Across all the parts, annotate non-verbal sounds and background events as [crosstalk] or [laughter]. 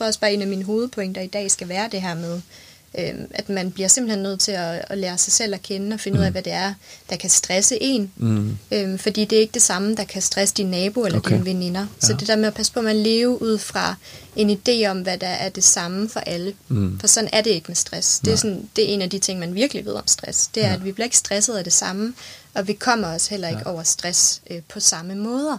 tror også bare, at en af mine hovedpointer i dag skal være det her med, øh, at man bliver simpelthen nødt til at, at lære sig selv at kende og finde mm. ud af, hvad det er, der kan stresse en. Mm. Øh, fordi det er ikke det samme, der kan stresse din nabo eller okay. dine veninder. Ja. Så det der med at passe på, at man lever ud fra en idé om, hvad der er det samme for alle. Mm. For sådan er det ikke med stress. Det er, sådan, det er en af de ting, man virkelig ved om stress. Det er, ja. at vi bliver ikke stresset af det samme, og vi kommer også heller ikke ja. over stress øh, på samme måder.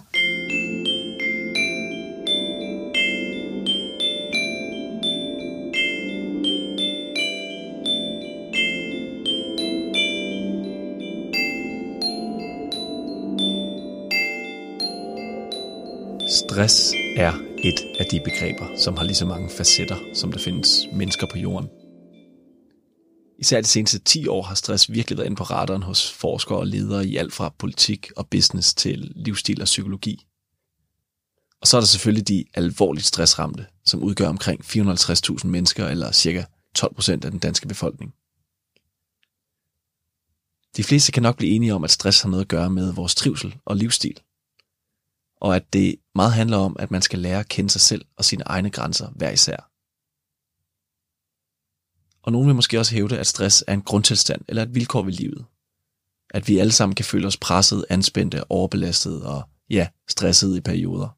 Stress er et af de begreber, som har lige så mange facetter, som der findes mennesker på jorden. Især de seneste 10 år har stress virkelig været inde på radaren hos forskere og ledere i alt fra politik og business til livsstil og psykologi. Og så er der selvfølgelig de alvorligt stressramte, som udgør omkring 450.000 mennesker eller cirka 12 procent af den danske befolkning. De fleste kan nok blive enige om, at stress har noget at gøre med vores trivsel og livsstil – og at det meget handler om, at man skal lære at kende sig selv og sine egne grænser hver især. Og nogen vil måske også hævde, at stress er en grundtilstand eller et vilkår ved livet. At vi alle sammen kan føle os presset, anspændte, overbelastet og ja, stresset i perioder.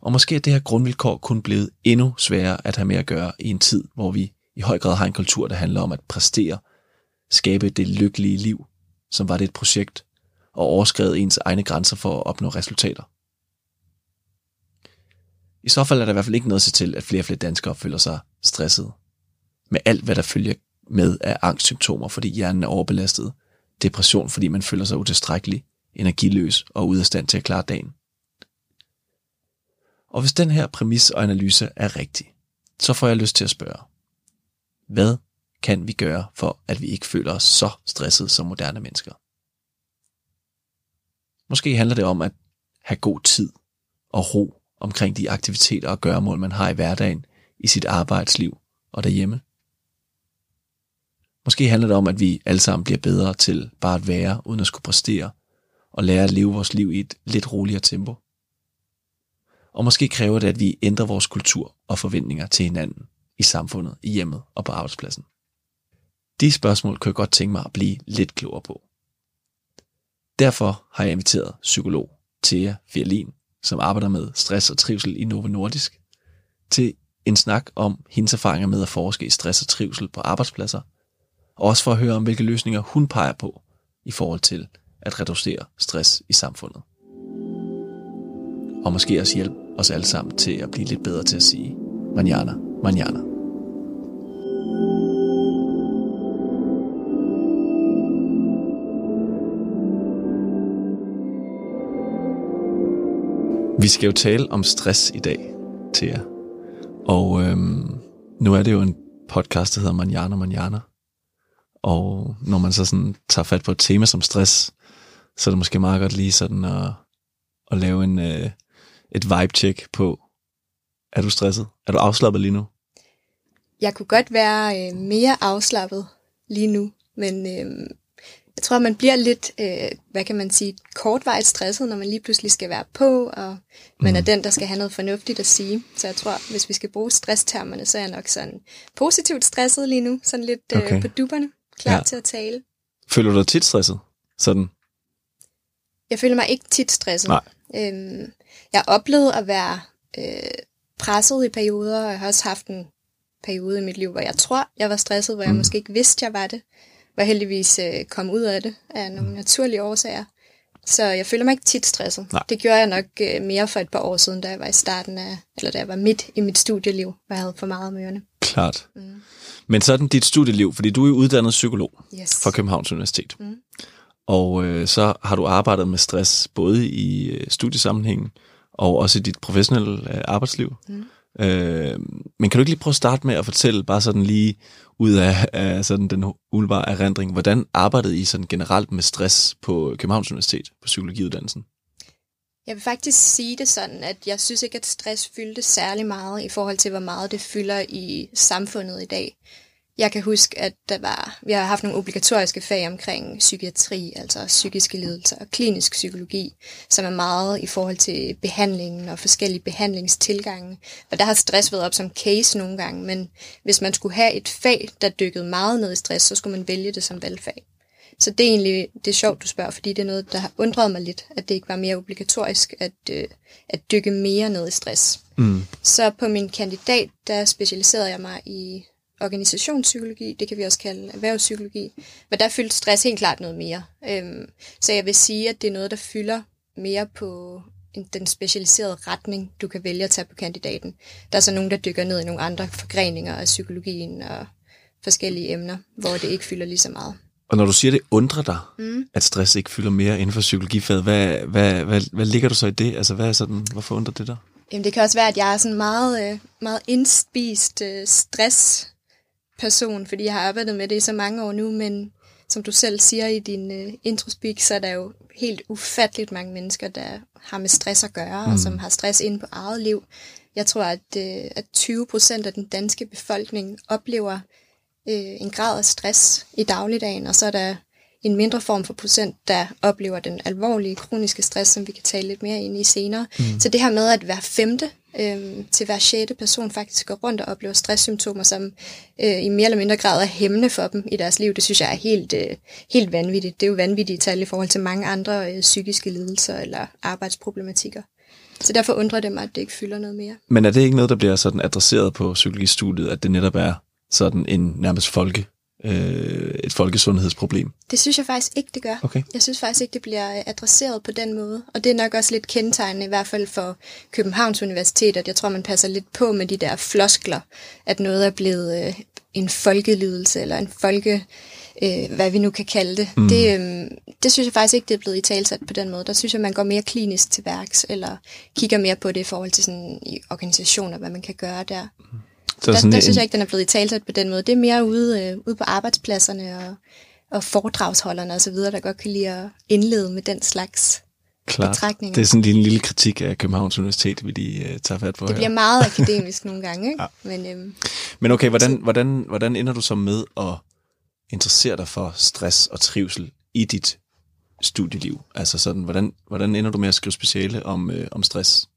Og måske er det her grundvilkår kun blevet endnu sværere at have med at gøre i en tid, hvor vi i høj grad har en kultur, der handler om at præstere, skabe det lykkelige liv, som var det et projekt, og overskrevet ens egne grænser for at opnå resultater. I så fald er der i hvert fald ikke noget til, at flere og flere danskere føler sig stressede. Med alt, hvad der følger med af angstsymptomer, fordi hjernen er overbelastet, depression, fordi man føler sig utilstrækkelig, energiløs og ude af stand til at klare dagen. Og hvis den her præmis og analyse er rigtig, så får jeg lyst til at spørge, hvad kan vi gøre for, at vi ikke føler os så stresset som moderne mennesker? Måske handler det om at have god tid og ro omkring de aktiviteter og gøremål, man har i hverdagen, i sit arbejdsliv og derhjemme. Måske handler det om, at vi alle sammen bliver bedre til bare at være, uden at skulle præstere, og lære at leve vores liv i et lidt roligere tempo. Og måske kræver det, at vi ændrer vores kultur og forventninger til hinanden i samfundet, i hjemmet og på arbejdspladsen. De spørgsmål kan jeg godt tænke mig at blive lidt klogere på. Derfor har jeg inviteret psykolog Thea Fierlin, som arbejder med stress og trivsel i Novo Nordisk, til en snak om hendes erfaringer med at forske i stress og trivsel på arbejdspladser, og også for at høre om, hvilke løsninger hun peger på i forhold til at reducere stress i samfundet. Og måske også hjælpe os alle sammen til at blive lidt bedre til at sige manjana, manjana. Vi skal jo tale om stress i dag til jer. Og øhm, nu er det jo en podcast, der hedder Manjana Manjana. Og når man så sådan tager fat på et tema som stress, så er det måske meget godt lige sådan at, at lave en, øh, et vibe-check på, er du stresset? Er du afslappet lige nu? Jeg kunne godt være øh, mere afslappet lige nu, men øh, tror, man bliver lidt, øh, hvad kan man sige, kortvarigt stresset, når man lige pludselig skal være på, og man mm. er den, der skal have noget fornuftigt at sige. Så jeg tror, hvis vi skal bruge stresstermerne, så er jeg nok sådan positivt stresset lige nu, sådan lidt øh, okay. på duberne, klar ja. til at tale. Føler du dig tit stresset? Sådan? Jeg føler mig ikke tit stresset. Nej. Øhm, jeg har oplevet at være øh, presset i perioder, og jeg har også haft en periode i mit liv, hvor jeg tror, jeg var stresset, hvor jeg mm. måske ikke vidste, jeg var det var heldigvis øh, kommet ud af det af nogle mm. naturlige årsager. Så jeg føler mig ikke tit stresset. Nej. Det gjorde jeg nok øh, mere for et par år siden, da jeg var i starten af, eller da jeg var midt i mit studieliv, hvor jeg havde for meget om ørerne. Klart. Mm. Men sådan dit studieliv, fordi du er uddannet psykolog yes. fra Københavns Universitet. Mm. Og øh, så har du arbejdet med stress både i øh, studiesammenhængen og også i dit professionelle øh, arbejdsliv. Mm. Øh, men kan du ikke lige prøve at starte med at fortælle, bare sådan lige ud af, af sådan den umiddelbare erindring, hvordan arbejdede I sådan generelt med stress på Københavns Universitet på psykologiuddannelsen? Jeg vil faktisk sige det sådan, at jeg synes ikke, at stress fyldte særlig meget i forhold til, hvor meget det fylder i samfundet i dag. Jeg kan huske, at der var, vi har haft nogle obligatoriske fag omkring psykiatri, altså psykiske lidelser og klinisk psykologi, som er meget i forhold til behandlingen og forskellige behandlingstilgange. Og der har stress været op som case nogle gange, men hvis man skulle have et fag, der dykkede meget ned i stress, så skulle man vælge det som valgfag. Så det er egentlig det er sjovt, du spørger, fordi det er noget, der har undret mig lidt, at det ikke var mere obligatorisk at, øh, at dykke mere ned i stress. Mm. Så på min kandidat, der specialiserede jeg mig i organisationspsykologi, det kan vi også kalde erhvervspsykologi, men der fyldte stress helt klart noget mere. Øhm, så jeg vil sige, at det er noget, der fylder mere på den specialiserede retning, du kan vælge at tage på kandidaten. Der er så nogen, der dykker ned i nogle andre forgreninger af psykologien og forskellige emner, hvor det ikke fylder lige så meget. Og når du siger, det undrer dig, mm. at stress ikke fylder mere inden for psykologifaget, hvad, hvad, hvad, hvad ligger du så i det? Altså, hvad er sådan, hvorfor undrer det dig? Jamen, det kan også være, at jeg er sådan meget, øh, meget indspist øh, stress person, fordi jeg har arbejdet med det i så mange år nu, men som du selv siger i din uh, introspeak, så er der jo helt ufatteligt mange mennesker, der har med stress at gøre, mm. og som har stress inde på eget liv. Jeg tror, at, uh, at 20 procent af den danske befolkning oplever uh, en grad af stress i dagligdagen, og så er der en mindre form for procent, der oplever den alvorlige kroniske stress, som vi kan tale lidt mere ind i senere. Mm. Så det her med, at hver femte øh, til hver sjette person faktisk går rundt og oplever stresssymptomer, som øh, i mere eller mindre grad er hæmmende for dem i deres liv. Det synes jeg er helt, øh, helt vanvittigt. Det er jo vanvittige tal i forhold til mange andre øh, psykiske lidelser eller arbejdsproblematikker. Så derfor undrer det mig, at det ikke fylder noget mere. Men er det ikke noget, der bliver sådan adresseret på psykologistudiet, at det netop er sådan en nærmest folke øh, et folkesundhedsproblem? Det synes jeg faktisk ikke, det gør. Okay. Jeg synes faktisk ikke, det bliver adresseret på den måde. Og det er nok også lidt kendetegnende, i hvert fald for Københavns Universitet, at jeg tror, man passer lidt på med de der floskler, at noget er blevet øh, en folkelydelse, eller en folke... Øh, hvad vi nu kan kalde det. Mm. Det, øh, det synes jeg faktisk ikke, det er blevet i talsat på den måde. Der synes jeg, man går mere klinisk til værks, eller kigger mere på det i forhold til sådan, i organisationer, hvad man kan gøre der. Mm. Så der, sådan der en... synes jeg ikke, den er blevet i talsat på den måde. Det er mere ude, øh, ude på arbejdspladserne og, og foredragsholderne osv., der godt kan lide at indlede med den slags Klart. betragtninger. Det er sådan en lille kritik af Københavns Universitet, vi lige uh, tager fat på Det her. bliver meget [laughs] akademisk nogle gange, ikke? ja. Men, øhm, Men okay, hvordan, hvordan, hvordan ender du så med at interessere dig for stress og trivsel i dit studieliv? Altså sådan, hvordan, hvordan ender du med at skrive speciale om, øh, om stress?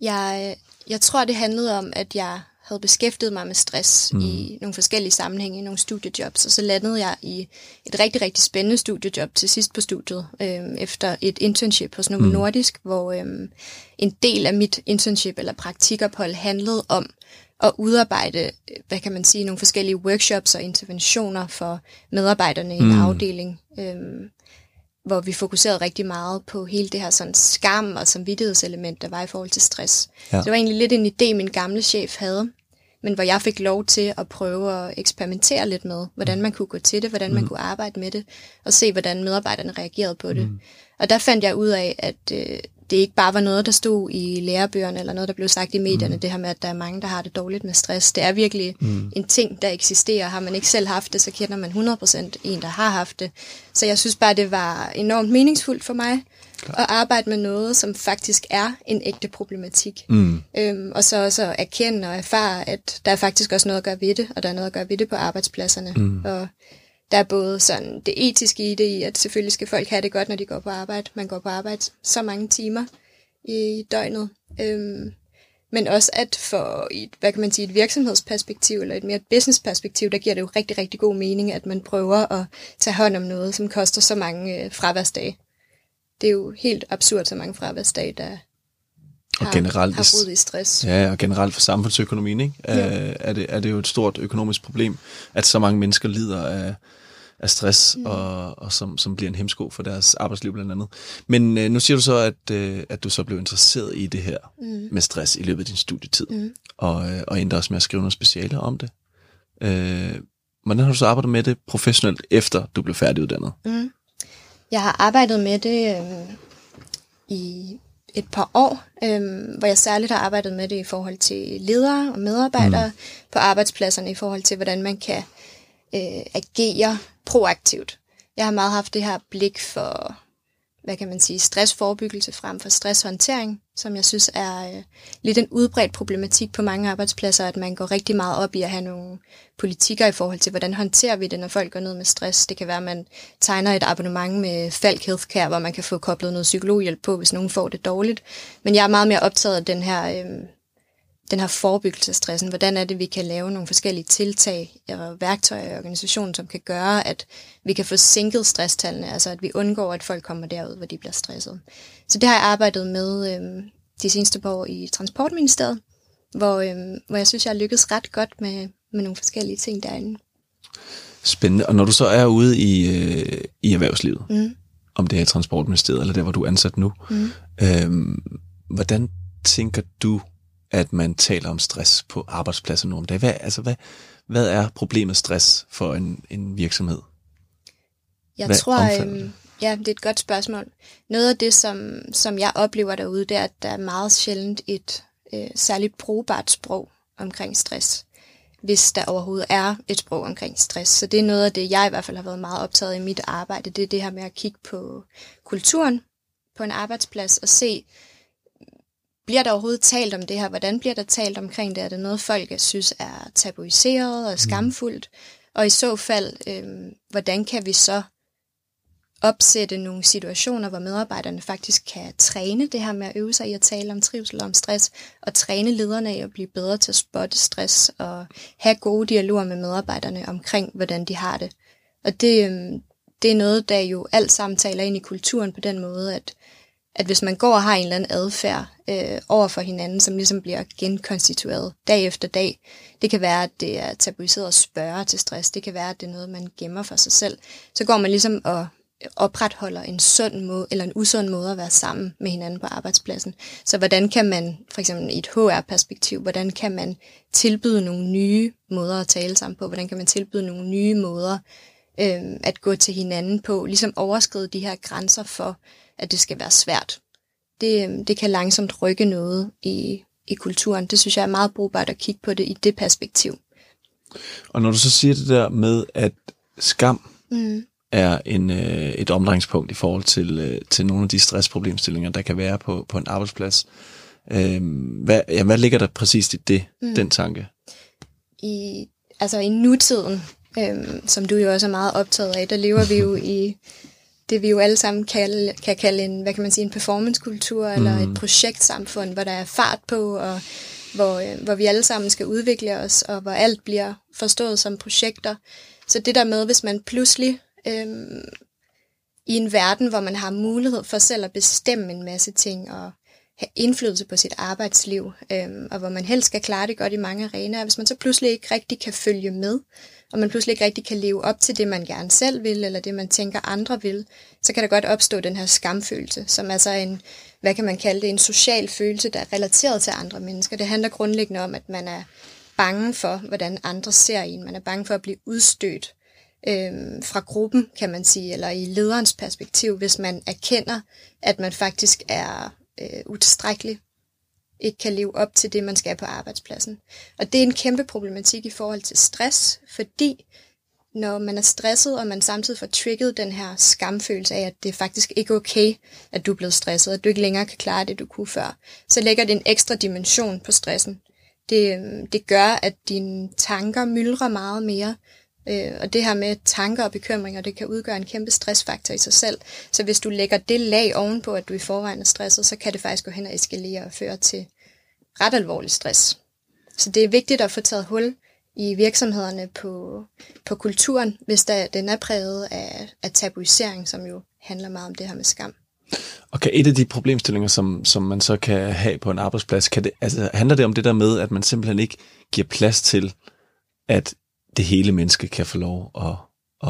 Jeg, jeg tror, det handlede om, at jeg havde beskæftiget mig med stress mm. i nogle forskellige sammenhænge, i nogle studiejobs, og så landede jeg i et rigtig, rigtig spændende studiejob til sidst på studiet, øh, efter et internship hos Novo mm. Nordisk, hvor øh, en del af mit internship eller praktikophold handlede om at udarbejde, hvad kan man sige, nogle forskellige workshops og interventioner for medarbejderne i en mm. afdeling. Øh, hvor vi fokuserede rigtig meget på hele det her sådan skam og samvittighedselement, der var i forhold til stress. Ja. Så det var egentlig lidt en idé, min gamle chef havde, men hvor jeg fik lov til at prøve at eksperimentere lidt med, hvordan mm. man kunne gå til det, hvordan mm. man kunne arbejde med det, og se, hvordan medarbejderne reagerede på det. Mm. Og der fandt jeg ud af, at øh, det ikke bare var noget, der stod i lærebøgerne, eller noget, der blev sagt i medierne, mm. det her med, at der er mange, der har det dårligt med stress. Det er virkelig mm. en ting, der eksisterer. Har man ikke selv haft det, så kender man 100% en, der har haft det. Så jeg synes bare, det var enormt meningsfuldt for mig Klar. arbejde med noget, som faktisk er en ægte problematik. Mm. Øhm, og så også erkende og erfare, at der er faktisk også noget at gøre ved det, og der er noget at gøre ved det på arbejdspladserne. Mm. Og der er både sådan det etiske i det, i at selvfølgelig skal folk have det godt, når de går på arbejde. Man går på arbejde så mange timer i døgnet. Øhm, men også at for et, hvad kan man sige, et virksomhedsperspektiv eller et mere businessperspektiv, der giver det jo rigtig, rigtig god mening, at man prøver at tage hånd om noget, som koster så mange øh, fraværsdage. Det er jo helt absurd, så mange fraværsdage, der og har, generelt, har i stress. Ja, og generelt for samfundsøkonomien, ikke? Ja. Er, er, det, er det jo et stort økonomisk problem, at så mange mennesker lider af, af stress, mm. og, og som, som bliver en hemsko for deres arbejdsliv blandt andet. Men øh, nu siger du så, at, øh, at du så blev interesseret i det her mm. med stress i løbet af din studietid, mm. og, øh, og endte også med at skrive noget speciale om det. Øh, hvordan har du så arbejdet med det professionelt, efter du blev færdiguddannet? Mm. Jeg har arbejdet med det øh, i et par år, øh, hvor jeg særligt har arbejdet med det i forhold til ledere og medarbejdere mm. på arbejdspladserne, i forhold til, hvordan man kan øh, agere proaktivt. Jeg har meget haft det her blik for hvad kan man sige, stressforebyggelse frem for stresshåndtering, som jeg synes er øh, lidt en udbredt problematik på mange arbejdspladser, at man går rigtig meget op i at have nogle politikker i forhold til, hvordan håndterer vi det, når folk går ned med stress. Det kan være, at man tegner et abonnement med Falk Healthcare, hvor man kan få koblet noget psykologhjælp på, hvis nogen får det dårligt. Men jeg er meget mere optaget af den her øh, den her forebyggelse af stressen. Hvordan er det, vi kan lave nogle forskellige tiltag og værktøjer i organisationen, som kan gøre, at vi kan få sænket stresstallene, altså at vi undgår, at folk kommer derud, hvor de bliver stresset. Så det har jeg arbejdet med øhm, de seneste par år i Transportministeriet, hvor, øhm, hvor jeg synes, jeg har lykkes ret godt med, med nogle forskellige ting derinde. Spændende. Og når du så er ude i, øh, i erhvervslivet, mm. om det er i Transportministeriet, eller der, hvor du er ansat nu, mm. øhm, hvordan tænker du, at man taler om stress på arbejdspladser nu om dagen. Hvad, altså, hvad, hvad er problemet stress for en, en virksomhed? Jeg hvad tror, øhm, ja, det er et godt spørgsmål. Noget af det, som, som jeg oplever derude, det er, at der er meget sjældent et øh, særligt brugbart sprog omkring stress, hvis der overhovedet er et sprog omkring stress. Så det er noget af det, jeg i hvert fald har været meget optaget i mit arbejde, det er det her med at kigge på kulturen på en arbejdsplads og se, bliver der overhovedet talt om det her? Hvordan bliver der talt omkring det? Er det noget, folk synes er tabuiseret og mm. skamfuldt? Og i så fald, øh, hvordan kan vi så opsætte nogle situationer, hvor medarbejderne faktisk kan træne det her med at øve sig i at tale om trivsel og om stress, og træne lederne i at blive bedre til at spotte stress, og have gode dialoger med medarbejderne omkring, hvordan de har det. Og det, øh, det er noget, der jo alt sammen taler ind i kulturen på den måde, at at hvis man går og har en eller anden adfærd øh, over for hinanden, som ligesom bliver genkonstitueret dag efter dag, det kan være, at det er tabuiseret at spørge til stress, det kan være, at det er noget, man gemmer for sig selv, så går man ligesom og opretholder en sund måde, eller en usund måde at være sammen med hinanden på arbejdspladsen. Så hvordan kan man, for eksempel i et HR-perspektiv, hvordan kan man tilbyde nogle nye måder at tale sammen på? Hvordan kan man tilbyde nogle nye måder øh, at gå til hinanden på? Ligesom overskride de her grænser for, at det skal være svært. Det, det kan langsomt rykke noget i, i kulturen. Det synes jeg er meget brugbart at kigge på det i det perspektiv. Og når du så siger det der med, at skam mm. er en, øh, et omdrejningspunkt i forhold til, øh, til nogle af de stressproblemstillinger, der kan være på, på en arbejdsplads, øh, hvad, ja, hvad ligger der præcist i det, mm. den tanke? I, altså i nutiden, øh, som du jo også er meget optaget af, der lever vi jo i det vi jo alle sammen kalde, kan kalde en, hvad kan man sige, en performancekultur mm. eller et projektsamfund, hvor der er fart på, og hvor, øh, hvor vi alle sammen skal udvikle os, og hvor alt bliver forstået som projekter. Så det der med, hvis man pludselig øhm, i en verden, hvor man har mulighed for selv at bestemme en masse ting, og have indflydelse på sit arbejdsliv, øhm, og hvor man helst skal klare det godt i mange arenaer, hvis man så pludselig ikke rigtig kan følge med, og man pludselig ikke rigtig kan leve op til det, man gerne selv vil, eller det, man tænker andre vil, så kan der godt opstå den her skamfølelse, som er en, hvad kan man kalde det, en social følelse, der er relateret til andre mennesker. Det handler grundlæggende om, at man er bange for, hvordan andre ser en. Man er bange for at blive udstødt øh, fra gruppen, kan man sige, eller i lederens perspektiv, hvis man erkender, at man faktisk er øh, utilstrækkelig ikke kan leve op til det, man skal på arbejdspladsen. Og det er en kæmpe problematik i forhold til stress, fordi når man er stresset, og man samtidig får trigget den her skamfølelse af, at det er faktisk ikke okay, at du er blevet stresset, at du ikke længere kan klare det, du kunne før, så lægger det en ekstra dimension på stressen. Det, øhm, det gør, at dine tanker myldrer meget mere, øh, og det her med tanker og bekymringer, det kan udgøre en kæmpe stressfaktor i sig selv. Så hvis du lægger det lag ovenpå, at du i forvejen er stresset, så kan det faktisk gå hen og eskalere og føre til ret alvorlig stress. Så det er vigtigt at få taget hul i virksomhederne på, på kulturen, hvis der, den er præget af, af tabuisering, som jo handler meget om det her med skam. Og kan et af de problemstillinger, som, som man så kan have på en arbejdsplads, kan det, altså, handler det om det der med, at man simpelthen ikke giver plads til, at det hele menneske kan få lov at,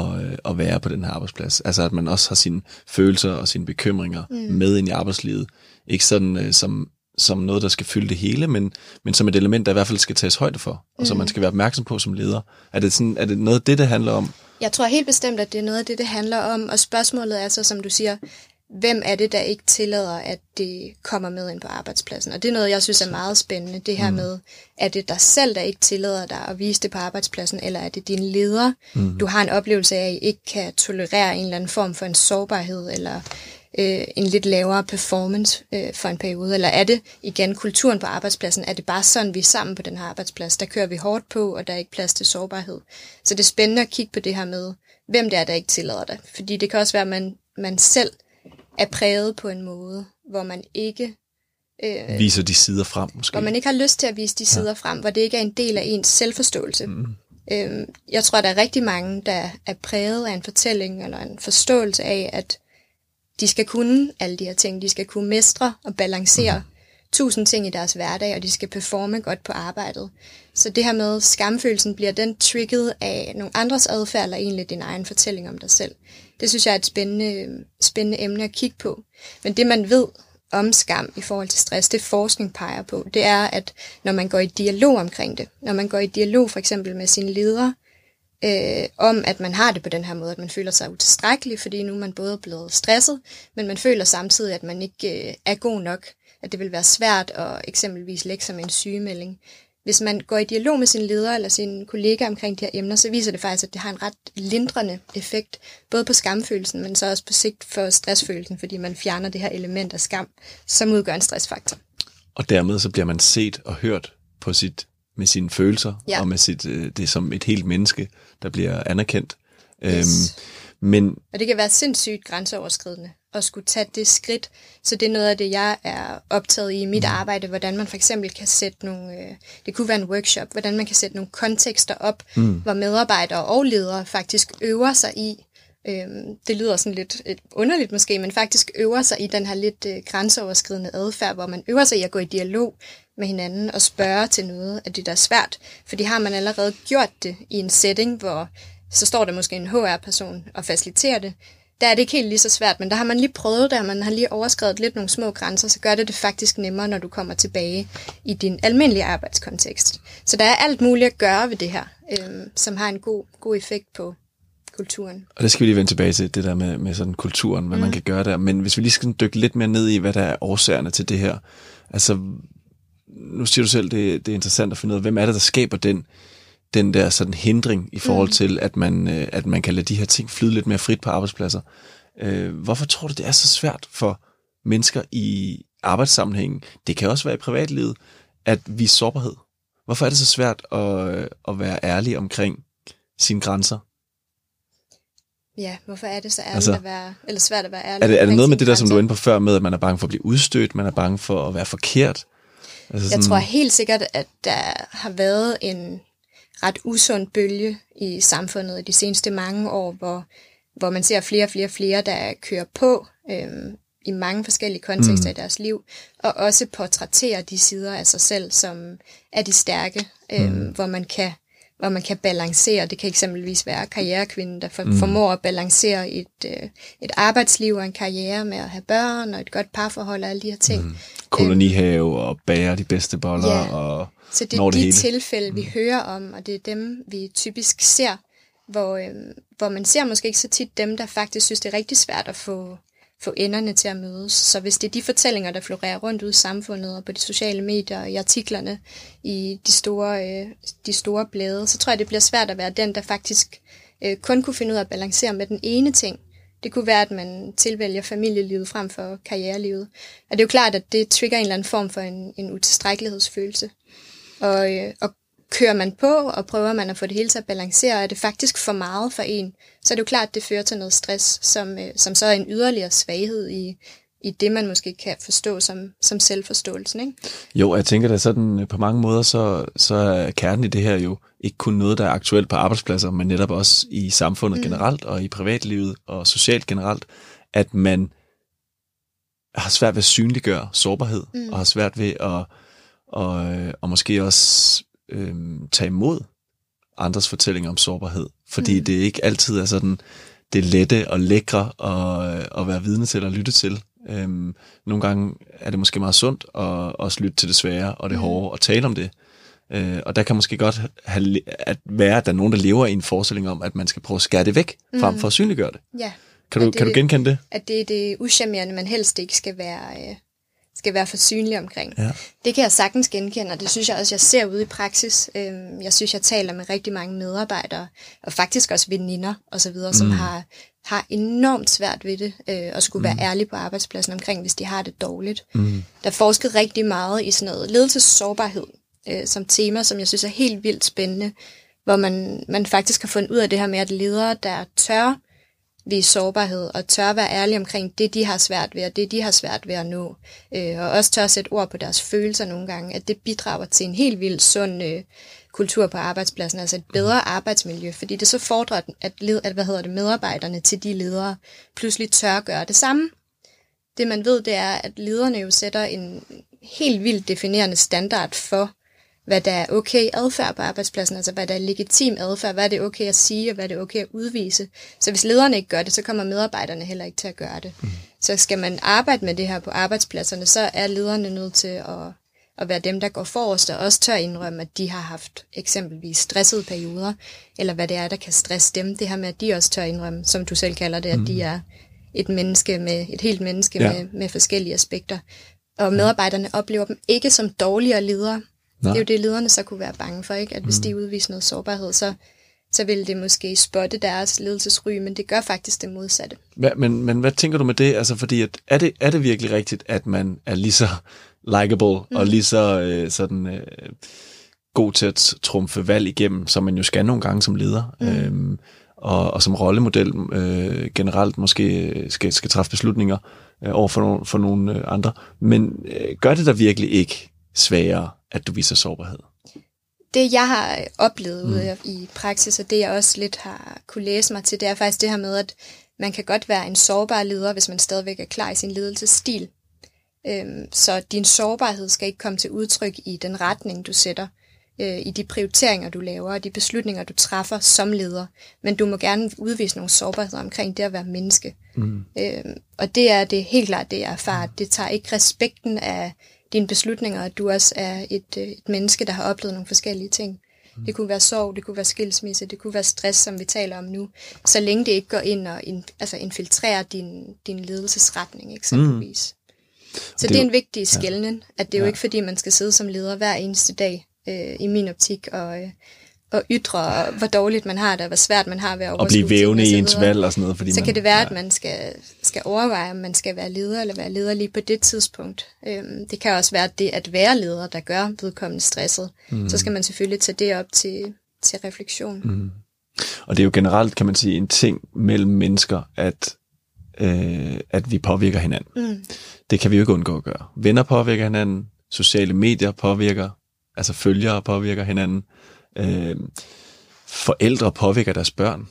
at, at være på den her arbejdsplads. Altså at man også har sine følelser og sine bekymringer mm. med ind i arbejdslivet. Ikke sådan øh, som som noget, der skal fylde det hele, men, men som et element, der i hvert fald skal tages højde for, og som man mm. skal være opmærksom på som leder. Er det, sådan, er det noget af det, det handler om? Jeg tror helt bestemt, at det er noget af det, det handler om, og spørgsmålet er så, som du siger, hvem er det, der ikke tillader, at det kommer med ind på arbejdspladsen? Og det er noget, jeg synes er meget spændende, det her mm. med, er det dig selv, der ikke tillader dig at vise det på arbejdspladsen, eller er det din leder, mm. du har en oplevelse af, at I ikke kan tolerere en eller anden form for en sårbarhed, eller øh, en lidt lavere performance øh, for en periode? Eller er det igen kulturen på arbejdspladsen? Er det bare sådan, vi er sammen på den her arbejdsplads? Der kører vi hårdt på, og der er ikke plads til sårbarhed. Så det er spændende at kigge på det her med, hvem det er, der ikke tillader det. Fordi det kan også være, at man, man selv er præget på en måde, hvor man ikke... Øh, Viser de sider frem, måske? Hvor man ikke har lyst til at vise de sider ja. frem, hvor det ikke er en del af ens selvforståelse. Mm. Øh, jeg tror, der er rigtig mange, der er præget af en fortælling eller en forståelse af, at de skal kunne alle de her ting. De skal kunne mestre og balancere mm tusind ting i deres hverdag, og de skal performe godt på arbejdet. Så det her med skamfølelsen, bliver den trigget af nogle andres adfærd, eller egentlig din egen fortælling om dig selv? Det synes jeg er et spændende, spændende emne at kigge på. Men det man ved om skam i forhold til stress, det forskning peger på, det er, at når man går i dialog omkring det, når man går i dialog for eksempel med sine ledere, øh, om at man har det på den her måde, at man føler sig utilstrækkelig, fordi nu er man både blevet stresset, men man føler samtidig, at man ikke øh, er god nok, at det vil være svært at eksempelvis lægge med en sygemelding hvis man går i dialog med sin leder eller sin kollega omkring de her emner, så viser det faktisk, at det har en ret lindrende effekt, både på skamfølelsen, men så også på sigt for stressfølelsen, fordi man fjerner det her element af skam, som udgør en stressfaktor. Og dermed så bliver man set og hørt på sit, med sine følelser, ja. og med sit, øh, det som et helt menneske, der bliver anerkendt. Yes. Øhm, men, og det kan være sindssygt grænseoverskridende at skulle tage det skridt. Så det er noget af det, jeg er optaget i i mit mm. arbejde, hvordan man for eksempel kan sætte nogle, øh, det kunne være en workshop, hvordan man kan sætte nogle kontekster op, mm. hvor medarbejdere og ledere faktisk øver sig i, øh, det lyder sådan lidt et underligt måske, men faktisk øver sig i den her lidt øh, grænseoverskridende adfærd, hvor man øver sig i at gå i dialog med hinanden og spørge til noget af det, der er svært. Fordi har man allerede gjort det i en setting, hvor så står der måske en HR-person og faciliterer det, der er det ikke helt lige så svært, men der har man lige prøvet det, og man har lige overskrevet lidt nogle små grænser, så gør det det faktisk nemmere, når du kommer tilbage i din almindelige arbejdskontekst. Så der er alt muligt at gøre ved det her, øh, som har en god, god effekt på kulturen. Og det skal vi lige vende tilbage til, det der med, med sådan kulturen, hvad mm. man kan gøre der. Men hvis vi lige skal dykke lidt mere ned i, hvad der er årsagerne til det her. Altså, nu siger du selv, det, det er interessant at finde ud af, hvem er det, der skaber den den der sådan hindring i forhold mm. til, at man, øh, at man kan lade de her ting flyde lidt mere frit på arbejdspladser. Øh, hvorfor tror du, det er så svært for mennesker i arbejdssammenhængen, det kan også være i privatlivet, at vise sårbarhed? Hvorfor er det så svært at, øh, at være ærlig omkring sine grænser? Ja, hvorfor er det så ærligt altså, at være, eller svært at være ærlig? Er det, er det noget med det der, som du er inde på før, med at man er bange for at blive udstødt, man er bange for at være forkert? Altså sådan... Jeg tror helt sikkert, at der har været en, ret usund bølge i samfundet i de seneste mange år, hvor, hvor man ser flere og flere flere, der kører på øhm, i mange forskellige kontekster mm. i deres liv, og også portrætterer de sider af sig selv, som er de stærke, øhm, mm. hvor man kan hvor man kan balancere. Det kan eksempelvis være karrierekvinden, der for, mm. formår at balancere et, øh, et arbejdsliv og en karriere med at have børn og et godt parforhold og alle de her ting. Mm. Kolonihave og bære de bedste boller ja. og så det er de hele. tilfælde, vi mm. hører om, og det er dem, vi typisk ser, hvor, øh, hvor man ser måske ikke så tit dem, der faktisk synes, det er rigtig svært at få, få enderne til at mødes. Så hvis det er de fortællinger, der florerer rundt ud i samfundet og på de sociale medier og i artiklerne i de store, øh, de store blade, så tror jeg, det bliver svært at være den, der faktisk øh, kun kunne finde ud af at balancere med den ene ting. Det kunne være, at man tilvælger familielivet frem for karrierelivet. Og det er jo klart, at det trigger en eller anden form for en, en utilstrækkelighedsfølelse. Og, øh, og kører man på, og prøver man at få det hele til at balancere, er det faktisk for meget for en, så er det jo klart, at det fører til noget stress, som, øh, som så er en yderligere svaghed i, i det, man måske kan forstå som, som selvforståelsen. Ikke? Jo, jeg tænker da sådan, øh, på mange måder, så, så er kernen i det her jo ikke kun noget, der er aktuelt på arbejdspladser, men netop også i samfundet mm. generelt, og i privatlivet og socialt generelt, at man har svært ved at synliggøre sårbarhed, mm. og har svært ved at og, øh, og måske også øh, tage imod andres fortællinger om sårbarhed. Fordi mm. det ikke altid er sådan det lette og lækre at, at være vidne til og lytte til. Øhm, nogle gange er det måske meget sundt at også lytte til det svære og det mm. hårde og tale om det. Øh, og der kan måske godt have, at være, at der er nogen, der lever i en forestilling om, at man skal prøve at skære det væk, mm. frem for at synliggøre det. Ja. Kan du, det, kan du genkende det? At det er det uschammerende, man helst ikke skal være, øh, skal være for synlig omkring. Ja. Det kan jeg sagtens genkende, og det synes jeg også, jeg ser ude i praksis. Øhm, jeg synes, jeg taler med rigtig mange medarbejdere, og faktisk også veninder osv., mm. som har, har enormt svært ved det, øh, og skulle mm. være ærlige på arbejdspladsen omkring, hvis de har det dårligt. Mm. Der er forsket rigtig meget i sådan noget ledelsessårbarhed, øh, som tema, som jeg synes er helt vildt spændende, hvor man, man faktisk har fundet ud af det her med, at ledere, der tør vise sårbarhed og tør være ærlige omkring det, de har svært ved, og det, de har svært ved at nå. Øh, og også tør sætte ord på deres følelser nogle gange, at det bidrager til en helt vildt sund øh, kultur på arbejdspladsen, altså et bedre arbejdsmiljø, fordi det så fordrer, at, led, at hvad hedder det, medarbejderne til de ledere pludselig tør gøre det samme. Det man ved, det er, at lederne jo sætter en helt vildt definerende standard for, hvad der er okay adfærd på arbejdspladsen, altså hvad der er legitim adfærd, hvad er det okay at sige, og hvad er det okay at udvise. Så hvis lederne ikke gør det, så kommer medarbejderne heller ikke til at gøre det. Mm. Så skal man arbejde med det her på arbejdspladserne, så er lederne nødt til at, at være dem, der går forrest, og også tør indrømme, at de har haft eksempelvis stressede perioder, eller hvad det er, der kan stresse dem. Det her med, at de også tør indrømme, som du selv kalder det, at mm. de er et menneske med et helt menneske ja. med, med forskellige aspekter. Og medarbejderne oplever dem ikke som dårligere ledere, Nå. Det er jo det, lederne så kunne være bange for, ikke? at hvis mm. de udviser noget sårbarhed, så, så vil det måske spotte deres ledelsesry, men det gør faktisk det modsatte. Hva, men, men hvad tænker du med det? Altså, fordi at, er, det, er det virkelig rigtigt, at man er lige så likable mm. og lige så øh, sådan, øh, god til at trumfe valg igennem, som man jo skal nogle gange som leder? Mm. Øhm, og, og som rollemodel øh, generelt måske skal, skal træffe beslutninger øh, over for, nogle, for nogle øh, andre. Men øh, gør det der virkelig ikke sværere at du viser sårbarhed? Det, jeg har oplevet mm. ude i praksis, og det jeg også lidt har kunne læse mig til, det er faktisk det her med, at man kan godt være en sårbar leder, hvis man stadigvæk er klar i sin ledelsesstil. Øhm, så din sårbarhed skal ikke komme til udtryk i den retning, du sætter, øh, i de prioriteringer, du laver, og de beslutninger, du træffer som leder. Men du må gerne udvise nogle sårbarheder omkring det at være menneske. Mm. Øhm, og det er det helt klart det, jeg erfarer. Det tager ikke respekten af dine beslutninger, at du også er et, øh, et menneske, der har oplevet nogle forskellige ting. Mm. Det kunne være sorg, det kunne være skilsmisse, det kunne være stress, som vi taler om nu. Så længe det ikke går ind og in, altså infiltrerer din, din ledelsesretning eksempelvis. Mm. Så det, det er en vigtig skældning, at det er jo ja. ikke fordi, man skal sidde som leder hver eneste dag øh, i min optik og, øh, at ytre, hvor dårligt man har det, og hvor svært man har ved at Og blive vævende i ens valg og sådan noget. Fordi så man, kan det være, ja. at man skal, skal overveje, om man skal være leder eller være leder lige på det tidspunkt. Øhm, det kan også være det at være leder, der gør vedkommende stresset. Mm. Så skal man selvfølgelig tage det op til, til refleksion. Mm. Og det er jo generelt, kan man sige, en ting mellem mennesker, at, øh, at vi påvirker hinanden. Mm. Det kan vi jo ikke undgå at gøre. Venner påvirker hinanden, sociale medier påvirker, altså følgere påvirker hinanden. Øh, forældre påvirker deres børn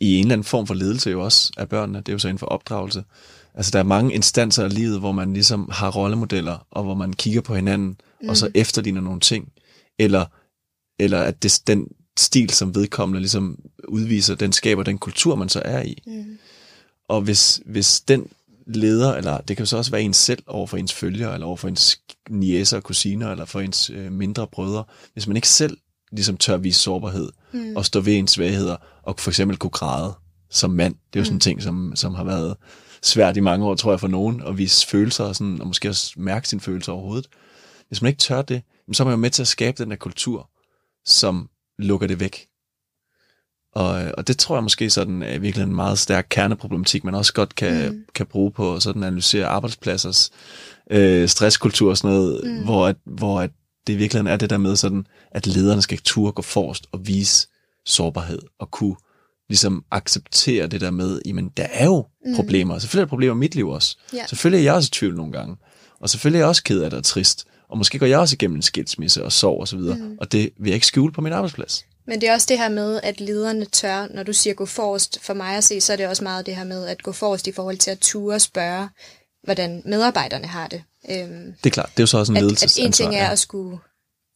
i en eller anden form for ledelse jo også af børnene. Det er jo så inden for opdragelse. Altså der er mange instanser af livet, hvor man ligesom har rollemodeller, og hvor man kigger på hinanden, mm. og så mm. efterligner nogle ting. Eller, eller at det, den stil, som vedkommende ligesom udviser, den skaber den kultur, man så er i. Mm. Og hvis, hvis den leder, eller det kan jo så også være ens selv over for ens følgere, eller over for ens niæser og kusiner, eller for ens øh, mindre brødre. Hvis man ikke selv ligesom tør vise sårbarhed, mm. og stå ved ens svagheder, og for eksempel kunne græde som mand. Det er jo sådan en mm. ting, som, som har været svært i mange år, tror jeg, for nogen, at vise følelser, og, sådan, og måske også mærke sine følelser overhovedet. Hvis man ikke tør det, så er man jo med til at skabe den der kultur, som lukker det væk. Og, og det tror jeg måske sådan er virkelig en meget stærk kerneproblematik, man også godt kan, mm. kan bruge på sådan at analysere arbejdspladsers øh, stresskultur og sådan noget, mm. hvor, at, hvor at det i virkeligheden er det der med sådan, at lederne skal turde gå forrest og vise sårbarhed og kunne ligesom acceptere det der med, jamen der er jo mm. problemer. Selvfølgelig er der problemer i mit liv også. Ja. Selvfølgelig er jeg også i tvivl nogle gange. Og selvfølgelig er jeg også ked af det og trist. Og måske går jeg også igennem en skilsmisse og sorg og så videre. Mm. Og det vil jeg ikke skjule på min arbejdsplads. Men det er også det her med, at lederne tør, når du siger gå forrest, for mig at se, så er det også meget det her med at gå forrest i forhold til at ture og spørge, hvordan medarbejderne har det. Øhm, det er klart, det er jo så også en ledelsesansvar. At, at en ting er ja. at skulle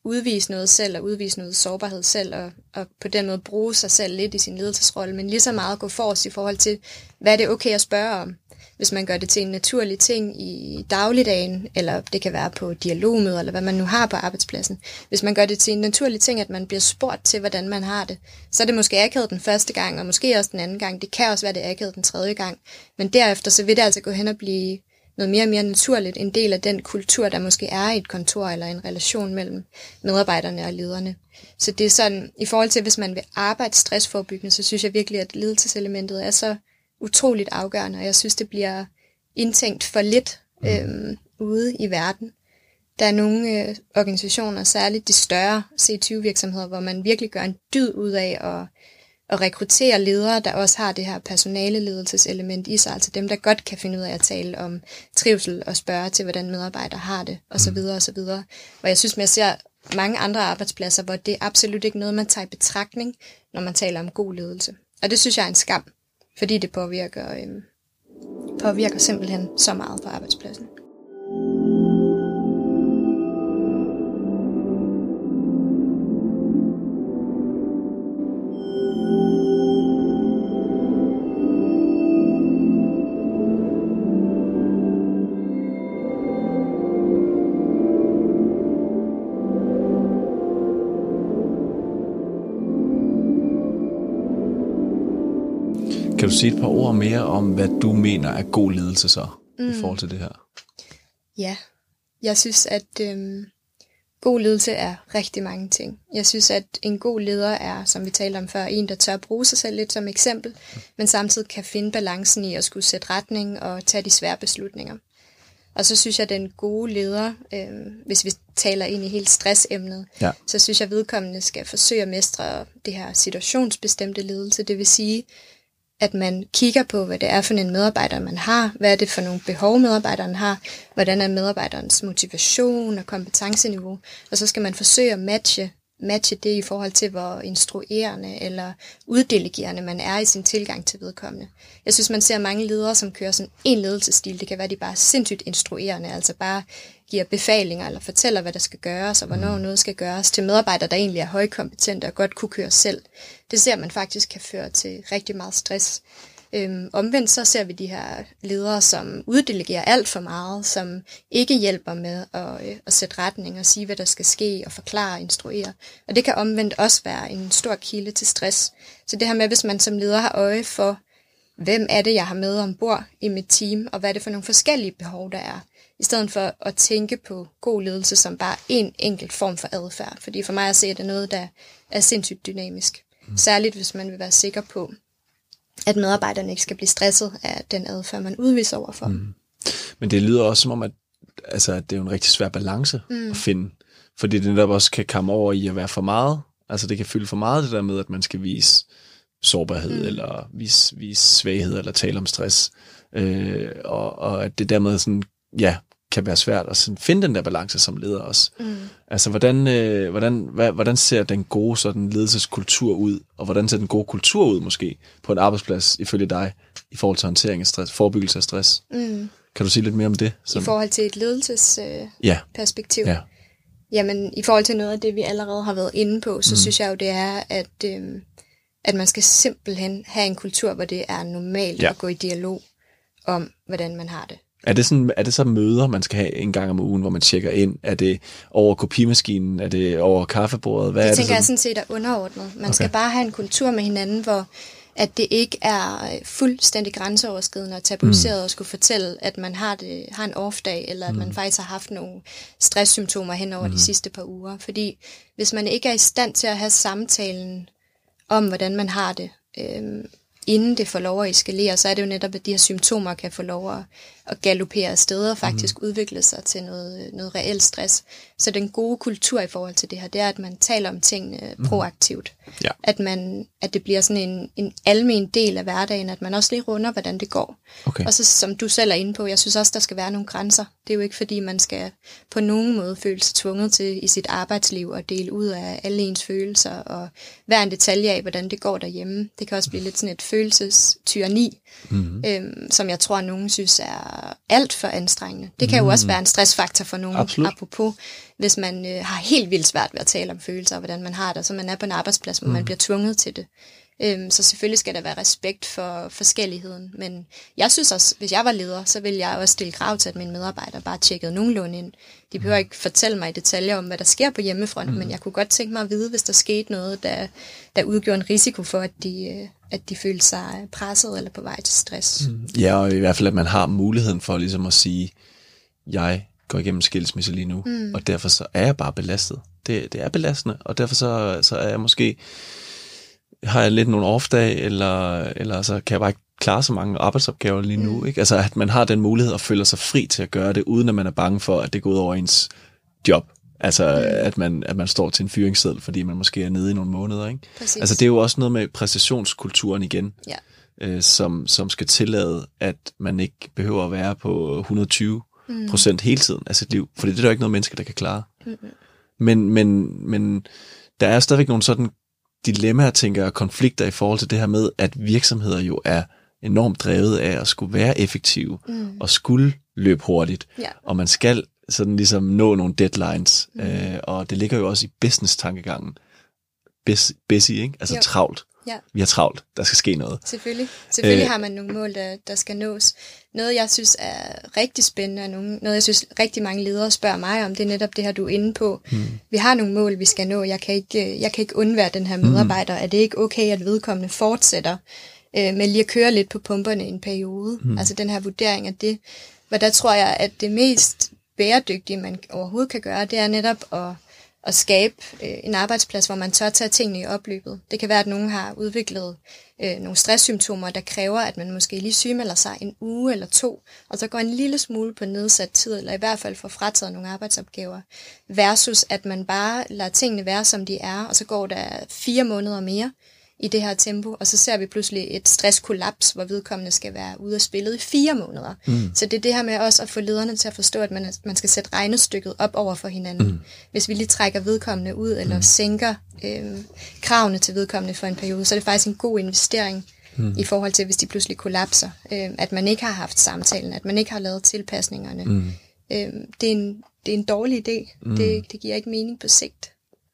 udvise noget selv, og udvise noget sårbarhed selv, og, og på den måde bruge sig selv lidt i sin ledelsesrolle, men lige så meget gå forrest i forhold til, hvad er det okay at spørge om? Hvis man gør det til en naturlig ting i dagligdagen, eller det kan være på dialogmøder, eller hvad man nu har på arbejdspladsen. Hvis man gør det til en naturlig ting, at man bliver spurgt til, hvordan man har det, så er det måske akavet den første gang, og måske også den anden gang. Det kan også være, det akavet den tredje gang. Men derefter, så vil det altså gå hen og blive noget mere og mere naturligt, en del af den kultur, der måske er i et kontor eller en relation mellem medarbejderne og lederne. Så det er sådan, i forhold til, hvis man vil arbejde stressforebyggende, så synes jeg virkelig, at ledelseselementet er så utroligt afgørende, og jeg synes, det bliver indtænkt for lidt mm. øhm, ude i verden. Der er nogle øh, organisationer, særligt de større C20-virksomheder, hvor man virkelig gør en dyd ud af at, at rekruttere ledere, der også har det her personaleledelseselement i sig, altså dem, der godt kan finde ud af at tale om trivsel og spørge til, hvordan medarbejdere har det, osv. Osv. Hvor jeg synes, man ser mange andre arbejdspladser, hvor det er absolut ikke noget, man tager i betragtning, når man taler om god ledelse. Og det synes jeg er en skam, fordi det påvirker, øhm, påvirker simpelthen så meget på arbejdspladsen. Sige et par ord mere om, hvad du mener er god ledelse så, mm. i forhold til det her? Ja, jeg synes, at øhm, god ledelse er rigtig mange ting. Jeg synes, at en god leder er, som vi talte om før, en, der tør bruge sig selv lidt som eksempel, mm. men samtidig kan finde balancen i at skulle sætte retning og tage de svære beslutninger. Og så synes jeg, at den gode leder, øh, hvis vi taler ind i helt stressemnet, ja. så synes jeg, at vedkommende skal forsøge at mestre det her situationsbestemte ledelse. Det vil sige, at man kigger på, hvad det er for en medarbejder, man har, hvad er det for nogle behov, medarbejderen har, hvordan er medarbejderens motivation og kompetenceniveau, og så skal man forsøge at matche, matche det i forhold til, hvor instruerende eller uddelegerende man er i sin tilgang til vedkommende. Jeg synes, man ser mange ledere, som kører sådan en ledelsestil. Det kan være, de bare er sindssygt instruerende, altså bare giver befalinger eller fortæller, hvad der skal gøres, og hvornår mm. noget skal gøres, til medarbejdere, der egentlig er højkompetente og godt kunne køre selv. Det ser man faktisk kan føre til rigtig meget stress. Øhm, omvendt så ser vi de her ledere, som uddelegerer alt for meget, som ikke hjælper med at, øh, at sætte retning og sige, hvad der skal ske, og forklare og instruere. Og det kan omvendt også være en stor kilde til stress. Så det her med, hvis man som leder har øje for, hvem er det, jeg har med ombord i mit team, og hvad er det for nogle forskellige behov, der er, i stedet for at tænke på god ledelse som bare en enkelt form for adfærd. Fordi for mig at se, at det er noget, der er sindssygt dynamisk. Mm. Særligt hvis man vil være sikker på, at medarbejderne ikke skal blive stresset af den adfærd, man udviser overfor. Mm. Men det lyder også som om, at, altså, at det er en rigtig svær balance mm. at finde. Fordi det netop også kan komme over i at være for meget. Altså det kan fylde for meget det der med, at man skal vise sårbarhed, mm. eller vise, vise svaghed, eller tale om stress. Øh, og, og at det dermed sådan, ja, kan være svært at sådan finde den der balance som leder også. Mm. Altså, hvordan, øh, hvordan, hvad, hvordan ser den gode sådan, ledelseskultur ud, og hvordan ser den gode kultur ud måske på en arbejdsplads ifølge dig, i forhold til håndtering af stress, forebyggelse af stress? Mm. Kan du sige lidt mere om det? Sådan? I forhold til et ledelsesperspektiv? Øh, ja. ja. Jamen, i forhold til noget af det, vi allerede har været inde på, så mm. synes jeg jo, det er, at, øh, at man skal simpelthen have en kultur, hvor det er normalt ja. at gå i dialog om, hvordan man har det. Er det, sådan, er det så møder, man skal have en gang om ugen, hvor man tjekker ind? Er det over kopimaskinen? Er det over kaffebordet? Hvad det er tænker det jeg sådan set er underordnet. Man okay. skal bare have en kultur med hinanden, hvor at det ikke er fuldstændig grænseoverskridende og tabuiseret mm. at skulle fortælle, at man har, det, har en off-dag, eller at mm. man faktisk har haft nogle stresssymptomer hen over mm. de sidste par uger. Fordi hvis man ikke er i stand til at have samtalen om, hvordan man har det, øhm, inden det får lov at eskalere, så er det jo netop, at de her symptomer kan få lov at, at galopere afsted og faktisk mm. udvikle sig til noget, noget reelt stress. Så den gode kultur i forhold til det her, det er, at man taler om tingene mm. proaktivt. Ja. At, man, at det bliver sådan en, en almen del af hverdagen, at man også lige runder, hvordan det går. Okay. Og så som du selv er inde på, jeg synes også, der skal være nogle grænser. Det er jo ikke, fordi man skal på nogen måde føle sig tvunget til i sit arbejdsliv at dele ud af alle ens følelser og hver en detalje af, hvordan det går derhjemme. Det kan også blive lidt sådan et følelsestyrani, mm-hmm. øhm, som jeg tror, at nogen synes er alt for anstrengende. Det kan mm-hmm. jo også være en stressfaktor for nogen, Absolut. apropos hvis man øh, har helt vildt svært ved at tale om følelser og hvordan man har det, så man er på en arbejdsplads, hvor mm. man bliver tvunget til det. Øhm, så selvfølgelig skal der være respekt for forskelligheden. Men jeg synes også, hvis jeg var leder, så ville jeg også stille krav til, at mine medarbejdere bare tjekkede nogenlunde ind. De behøver ikke fortælle mig i detaljer om, hvad der sker på hjemmefront, mm. men jeg kunne godt tænke mig at vide, hvis der skete noget, der, der udgjorde en risiko for, at de, øh, at de følte sig presset eller på vej til stress. Mm. Ja, og i hvert fald, at man har muligheden for ligesom at sige, jeg går igennem skilsmisse lige nu, mm. og derfor så er jeg bare belastet. Det, det er belastende, og derfor så, så er jeg måske har jeg lidt nogle off-dag, eller, eller så kan jeg bare ikke klare så mange arbejdsopgaver lige nu. Mm. Ikke? Altså, at man har den mulighed at føle sig fri til at gøre det, uden at man er bange for, at det går ud over ens job. Altså, mm. at, man, at man står til en fyringsseddel, fordi man måske er nede i nogle måneder. Ikke? Præcis. Altså, det er jo også noget med præstationskulturen igen, ja. øh, som, som skal tillade, at man ikke behøver at være på 120 mm. procent hele tiden af sit liv. Fordi det er der jo ikke noget menneske, der kan klare. Mm. Men, men, men der er stadigvæk nogle sådan dilemmaer, tænker jeg, konflikter i forhold til det her med, at virksomheder jo er enormt drevet af at skulle være effektive mm. og skulle løbe hurtigt. Ja. Og man skal sådan ligesom nå nogle deadlines. Mm. Øh, og det ligger jo også i business-tankegangen. Busy, ikke? Altså jo. travlt. Ja. Vi har travlt. Der skal ske noget. Selvfølgelig. Selvfølgelig øh. har man nogle mål, der, der skal nås. Noget, jeg synes er rigtig spændende, og nogle, noget, jeg synes rigtig mange ledere spørger mig om, det er netop det her, du er inde på. Hmm. Vi har nogle mål, vi skal nå. Jeg kan ikke, jeg kan ikke undvære den her medarbejder. Hmm. Er det ikke okay, at vedkommende fortsætter øh, med lige at køre lidt på pumperne i en periode? Hmm. Altså den her vurdering af det. Hvor der tror jeg, at det mest bæredygtige, man overhovedet kan gøre, det er netop at at skabe øh, en arbejdsplads, hvor man tør tage tingene i opløbet. Det kan være, at nogen har udviklet øh, nogle stresssymptomer, der kræver, at man måske lige sygemelder sig en uge eller to, og så går en lille smule på nedsat tid, eller i hvert fald får frataget nogle arbejdsopgaver, versus at man bare lader tingene være, som de er, og så går der fire måneder mere, i det her tempo, og så ser vi pludselig et stresskollaps, hvor vedkommende skal være ude af spillet i fire måneder. Mm. Så det er det her med også at få lederne til at forstå, at man, man skal sætte regnestykket op over for hinanden. Mm. Hvis vi lige trækker vedkommende ud, eller mm. sænker øh, kravene til vedkommende for en periode, så er det faktisk en god investering mm. i forhold til, hvis de pludselig kollapser. Øh, at man ikke har haft samtalen, at man ikke har lavet tilpasningerne. Mm. Øh, det, er en, det er en dårlig idé. Mm. Det, det giver ikke mening på sigt.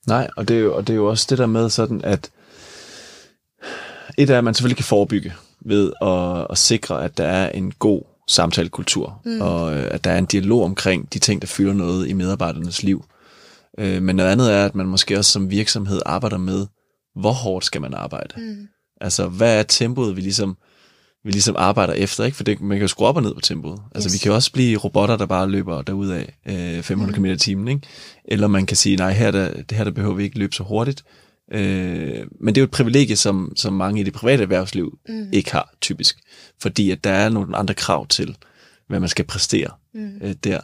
Nej, og det, er jo, og det er jo også det der med sådan, at et er, at man selvfølgelig kan forebygge ved at, at sikre, at der er en god samtalekultur, mm. og øh, at der er en dialog omkring de ting, der fylder noget i medarbejdernes liv. Øh, men noget andet er, at man måske også som virksomhed arbejder med, hvor hårdt skal man arbejde? Mm. Altså, hvad er tempoet, vi ligesom, vi ligesom arbejder efter? Ikke? For det, man kan jo skrue op og ned på tempoet. Altså, yes. vi kan jo også blive robotter, der bare løber derudad øh, 500 mm. km i timen. Ikke? Eller man kan sige, nej, her der, det her der behøver vi ikke løbe så hurtigt. Øh, men det er jo et privilegie, som, som mange i det private erhvervsliv mm. ikke har, typisk. Fordi at der er nogle andre krav til, hvad man skal præstere mm. øh, der.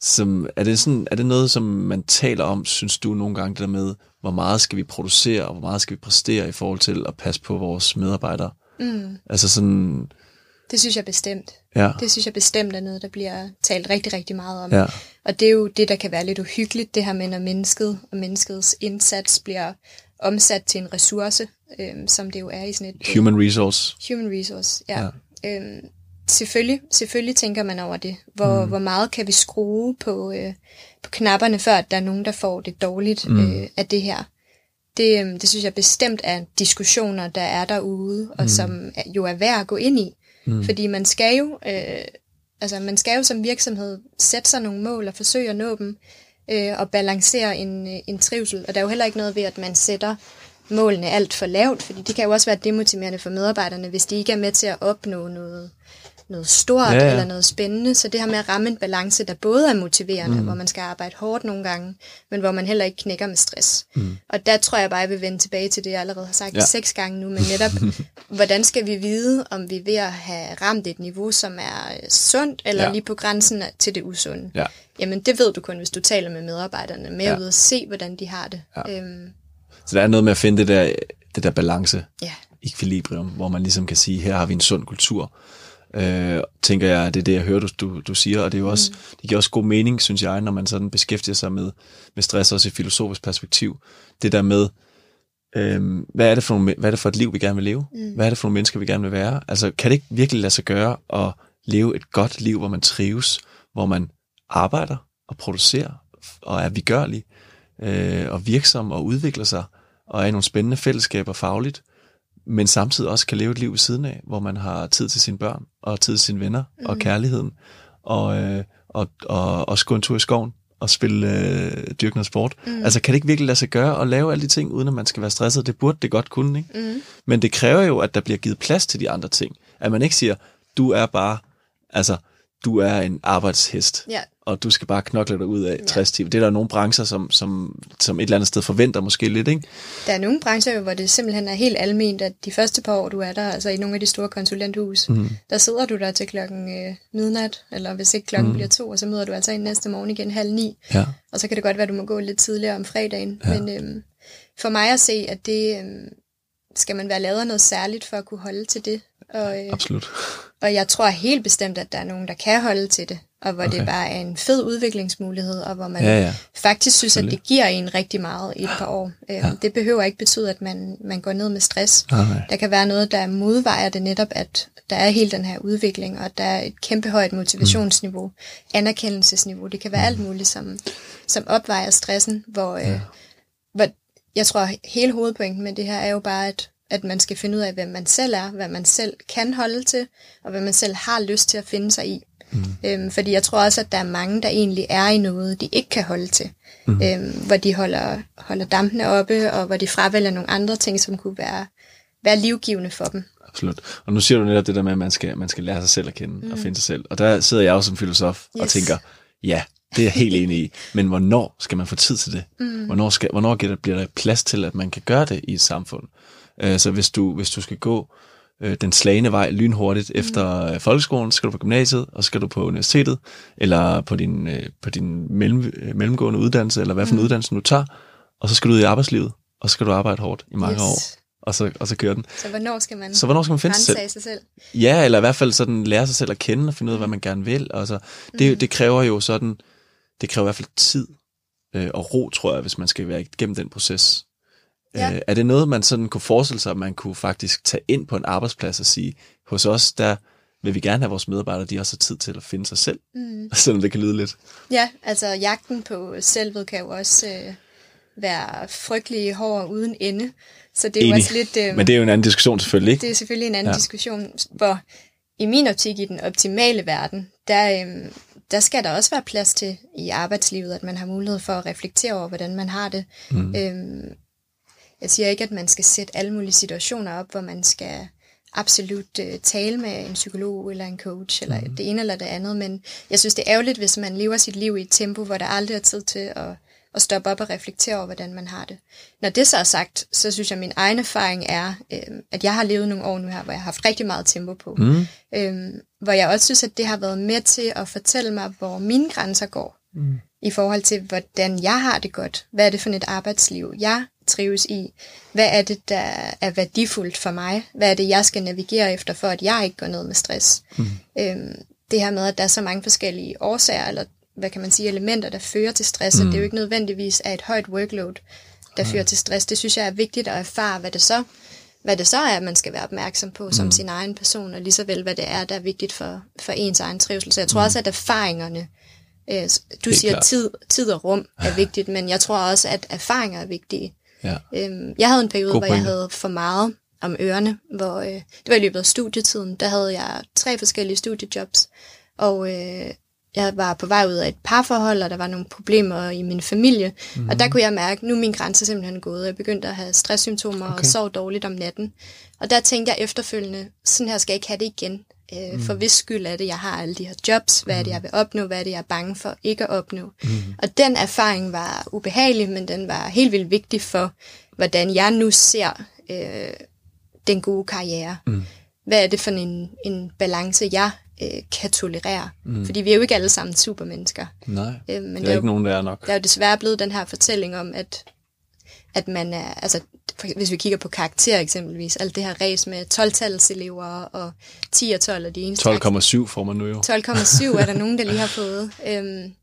Som, er, det sådan, er det noget, som man taler om, synes du nogle gange, det der med, hvor meget skal vi producere, og hvor meget skal vi præstere i forhold til at passe på vores medarbejdere? Mm. Altså sådan... Det synes jeg bestemt. Ja. Det synes jeg bestemt er noget, der bliver talt rigtig, rigtig meget om. Ja. Og det er jo det, der kan være lidt uhyggeligt, det her med, når mennesket og menneskets indsats bliver omsat til en ressource, øhm, som det jo er i sådan et... Human øh, resource. Human resource, ja. ja. Øhm, selvfølgelig, selvfølgelig tænker man over det. Hvor, mm. hvor meget kan vi skrue på, øh, på knapperne, før at der er nogen, der får det dårligt mm. øh, af det her. Det, øh, det synes jeg bestemt er diskussioner, der er derude, og mm. som jo er værd at gå ind i. Mm. Fordi man skal jo... Øh, altså man skal jo som virksomhed sætte sig nogle mål og forsøge at nå dem, øh, og balancere en, øh, en trivsel. Og der er jo heller ikke noget ved, at man sætter målene alt for lavt, fordi det kan jo også være demotiverende for medarbejderne, hvis de ikke er med til at opnå noget, noget stort ja, ja. eller noget spændende. Så det her med at ramme en balance, der både er motiverende, mm. hvor man skal arbejde hårdt nogle gange, men hvor man heller ikke knækker med stress. Mm. Og der tror jeg bare, jeg vil vende tilbage til det, jeg allerede har sagt ja. seks gange nu, men netop, [laughs] hvordan skal vi vide, om vi er ved at have ramt et niveau, som er sundt, eller ja. lige på grænsen til det usunde. Ja. Jamen, det ved du kun, hvis du taler med medarbejderne, med ja. ud og se, hvordan de har det. Ja. Øhm. Så der er noget med at finde det der, det der balance, ja. equilibrium, hvor man ligesom kan sige, her har vi en sund kultur, øh, tænker jeg, det er det, jeg hører, du, du, du siger, og det, er jo også, mm. det giver også god mening, synes jeg, når man sådan beskæftiger sig med, med stress også i filosofisk perspektiv. Det der med, øh, hvad, er det for nogle, hvad er det for et liv, vi gerne vil leve? Mm. Hvad er det for nogle mennesker, vi gerne vil være? Altså, kan det ikke virkelig lade sig gøre at leve et godt liv, hvor man trives, hvor man arbejder og producerer og er vigørlig øh, og virksom og udvikler sig og er i nogle spændende fællesskaber fagligt, men samtidig også kan leve et liv ved siden af, hvor man har tid til sine børn, og tid til sine venner, mm. og kærligheden, og, øh, og, og også gå en tur i skoven, og spille øh, dyrkende sport. Mm. Altså kan det ikke virkelig lade sig gøre at lave alle de ting, uden at man skal være stresset? Det burde det godt kunne, ikke? Mm. Men det kræver jo, at der bliver givet plads til de andre ting. At man ikke siger, du er bare, altså, du er en arbejdshest, ja. og du skal bare knokle dig ud af ja. 60 timer. Det er der nogle brancher, som, som, som et eller andet sted forventer måske lidt, ikke? Der er nogle brancher, hvor det simpelthen er helt almindeligt, at de første par år, du er der, altså i nogle af de store konsulenthus, mm. der sidder du der til klokken øh, midnat, eller hvis ikke klokken mm. bliver to, og så møder du altså ind næste morgen igen halv ni. Ja. Og så kan det godt være, at du må gå lidt tidligere om fredagen. Ja. Men øhm, for mig at se, at det... Øhm, skal man være lavet noget særligt for at kunne holde til det. Og, øh, Absolut. Og jeg tror helt bestemt, at der er nogen, der kan holde til det, og hvor okay. det bare er en fed udviklingsmulighed, og hvor man ja, ja. faktisk synes, at det giver en rigtig meget i et par år. Øh, ja. Det behøver ikke betyde, at man, man går ned med stress. Okay. Der kan være noget, der modvejer det netop, at der er hele den her udvikling, og der er et kæmpe højt motivationsniveau, mm. anerkendelsesniveau. Det kan være mm. alt muligt, som, som opvejer stressen, hvor, øh, ja. øh, hvor jeg tror, hele hovedpointen med det her er jo bare, at at man skal finde ud af, hvem man selv er, hvad man selv kan holde til, og hvad man selv har lyst til at finde sig i. Mm. Øhm, fordi jeg tror også, at der er mange, der egentlig er i noget, de ikke kan holde til. Mm. Øhm, hvor de holder, holder dampene oppe, og hvor de fravælger nogle andre ting, som kunne være, være livgivende for dem. Absolut. Og nu siger du netop det der med, at man skal, man skal lære sig selv at kende mm. og finde sig selv. Og der sidder jeg også som filosof yes. og tænker, ja, det er jeg helt enig i. Men hvornår skal man få tid til det? Mm. Hvornår, skal, hvornår bliver der plads til, at man kan gøre det i et samfund? Øh, så hvis du, hvis du skal gå øh, den slagende vej lynhurtigt mm. efter øh, folkeskolen, så skal du på gymnasiet, og så skal du på universitetet, eller på din, øh, på din mellem, øh, mellemgående uddannelse, eller hvad for en mm. uddannelse du tager, og så skal du ud i arbejdslivet, og så skal du arbejde hårdt i mange yes. år, og så, og så kører den. Så hvornår skal man, så hvornår skal man finde sig selv? sig selv? Ja, eller i hvert fald sådan lære sig selv at kende, og finde ud af, hvad man gerne vil. Og så, det, mm. det kræver jo sådan, det kræver i hvert fald tid øh, og ro, tror jeg, hvis man skal være igennem den proces. Ja. Øh, er det noget, man sådan kunne forestille sig, at man kunne faktisk tage ind på en arbejdsplads og sige, hos os, der vil vi gerne have vores medarbejdere, de også har tid til at finde sig selv, mm. [laughs] selvom det kan lyde lidt. Ja, altså jagten på selvet kan jo også øh, være frygtelig hård uden ende. Så det er Enig. jo også lidt... Øh, Men det er jo en anden diskussion selvfølgelig, ikke? Det er selvfølgelig en anden ja. diskussion, hvor i min optik i den optimale verden, der, øh, der skal der også være plads til i arbejdslivet, at man har mulighed for at reflektere over, hvordan man har det. Mm. Øhm, jeg siger ikke, at man skal sætte alle mulige situationer op, hvor man skal absolut uh, tale med en psykolog eller en coach, eller mm. det ene eller det andet, men jeg synes, det er ærgerligt, hvis man lever sit liv i et tempo, hvor der aldrig er tid til at, at stoppe op og reflektere over, hvordan man har det. Når det så er sagt, så synes jeg, at min egen erfaring er, øh, at jeg har levet nogle år nu her, hvor jeg har haft rigtig meget tempo på. Mm. Øh, hvor jeg også synes, at det har været med til at fortælle mig, hvor mine grænser går. Mm. I forhold til, hvordan jeg har det godt. Hvad er det for et arbejdsliv, jeg trives i? Hvad er det, der er værdifuldt for mig? Hvad er det, jeg skal navigere efter, for at jeg ikke går ned med stress? Mm. Øhm, det her med, at der er så mange forskellige årsager, eller hvad kan man sige, elementer, der fører til stress, mm. og det er jo ikke nødvendigvis af et højt workload, der mm. fører til stress. Det synes jeg er vigtigt at erfare, hvad det så hvad det så er, man skal være opmærksom på som mm. sin egen person, og lige så vel, hvad det er, der er vigtigt for, for ens egen trivsel. Så jeg tror mm. også, at erfaringerne Øh, du siger, tid, tid og rum er vigtigt, men jeg tror også, at erfaringer er vigtige. Ja. Øhm, jeg havde en periode, God hvor jeg havde for meget om ørerne, hvor øh, det var i løbet af studietiden, der havde jeg tre forskellige studiejobs, og øh, jeg var på vej ud af et parforhold, og der var nogle problemer i min familie, mm-hmm. og der mhm. kunne jeg mærke, at nu er min grænse simpelthen gået. Jeg begyndte at have stresssymptomer okay. og sov dårligt om natten. Og der tænkte jeg efterfølgende, sådan her skal jeg ikke have det igen. Øh, mm. For hvis skyld er det, jeg har alle de her jobs, hvad er det, jeg vil opnå, hvad er det, jeg er bange for ikke at opnå. Mm. Og den erfaring var ubehagelig, men den var helt vildt vigtig for, hvordan jeg nu ser øh, den gode karriere. Mm. Hvad er det for en, en balance, jeg øh, kan tolerere? Mm. Fordi vi er jo ikke alle sammen supermennesker. Nej, øh, men det er, er ikke jo, nogen, der er nok. Der er jo desværre blevet den her fortælling om, at at man er, altså hvis vi kigger på karakter eksempelvis, alt det her race med 12-tals elever og 10 og 12 og de eneste. 12,7 får man nu jo. 12,7 er der [laughs] nogen, der lige har fået. Øhm,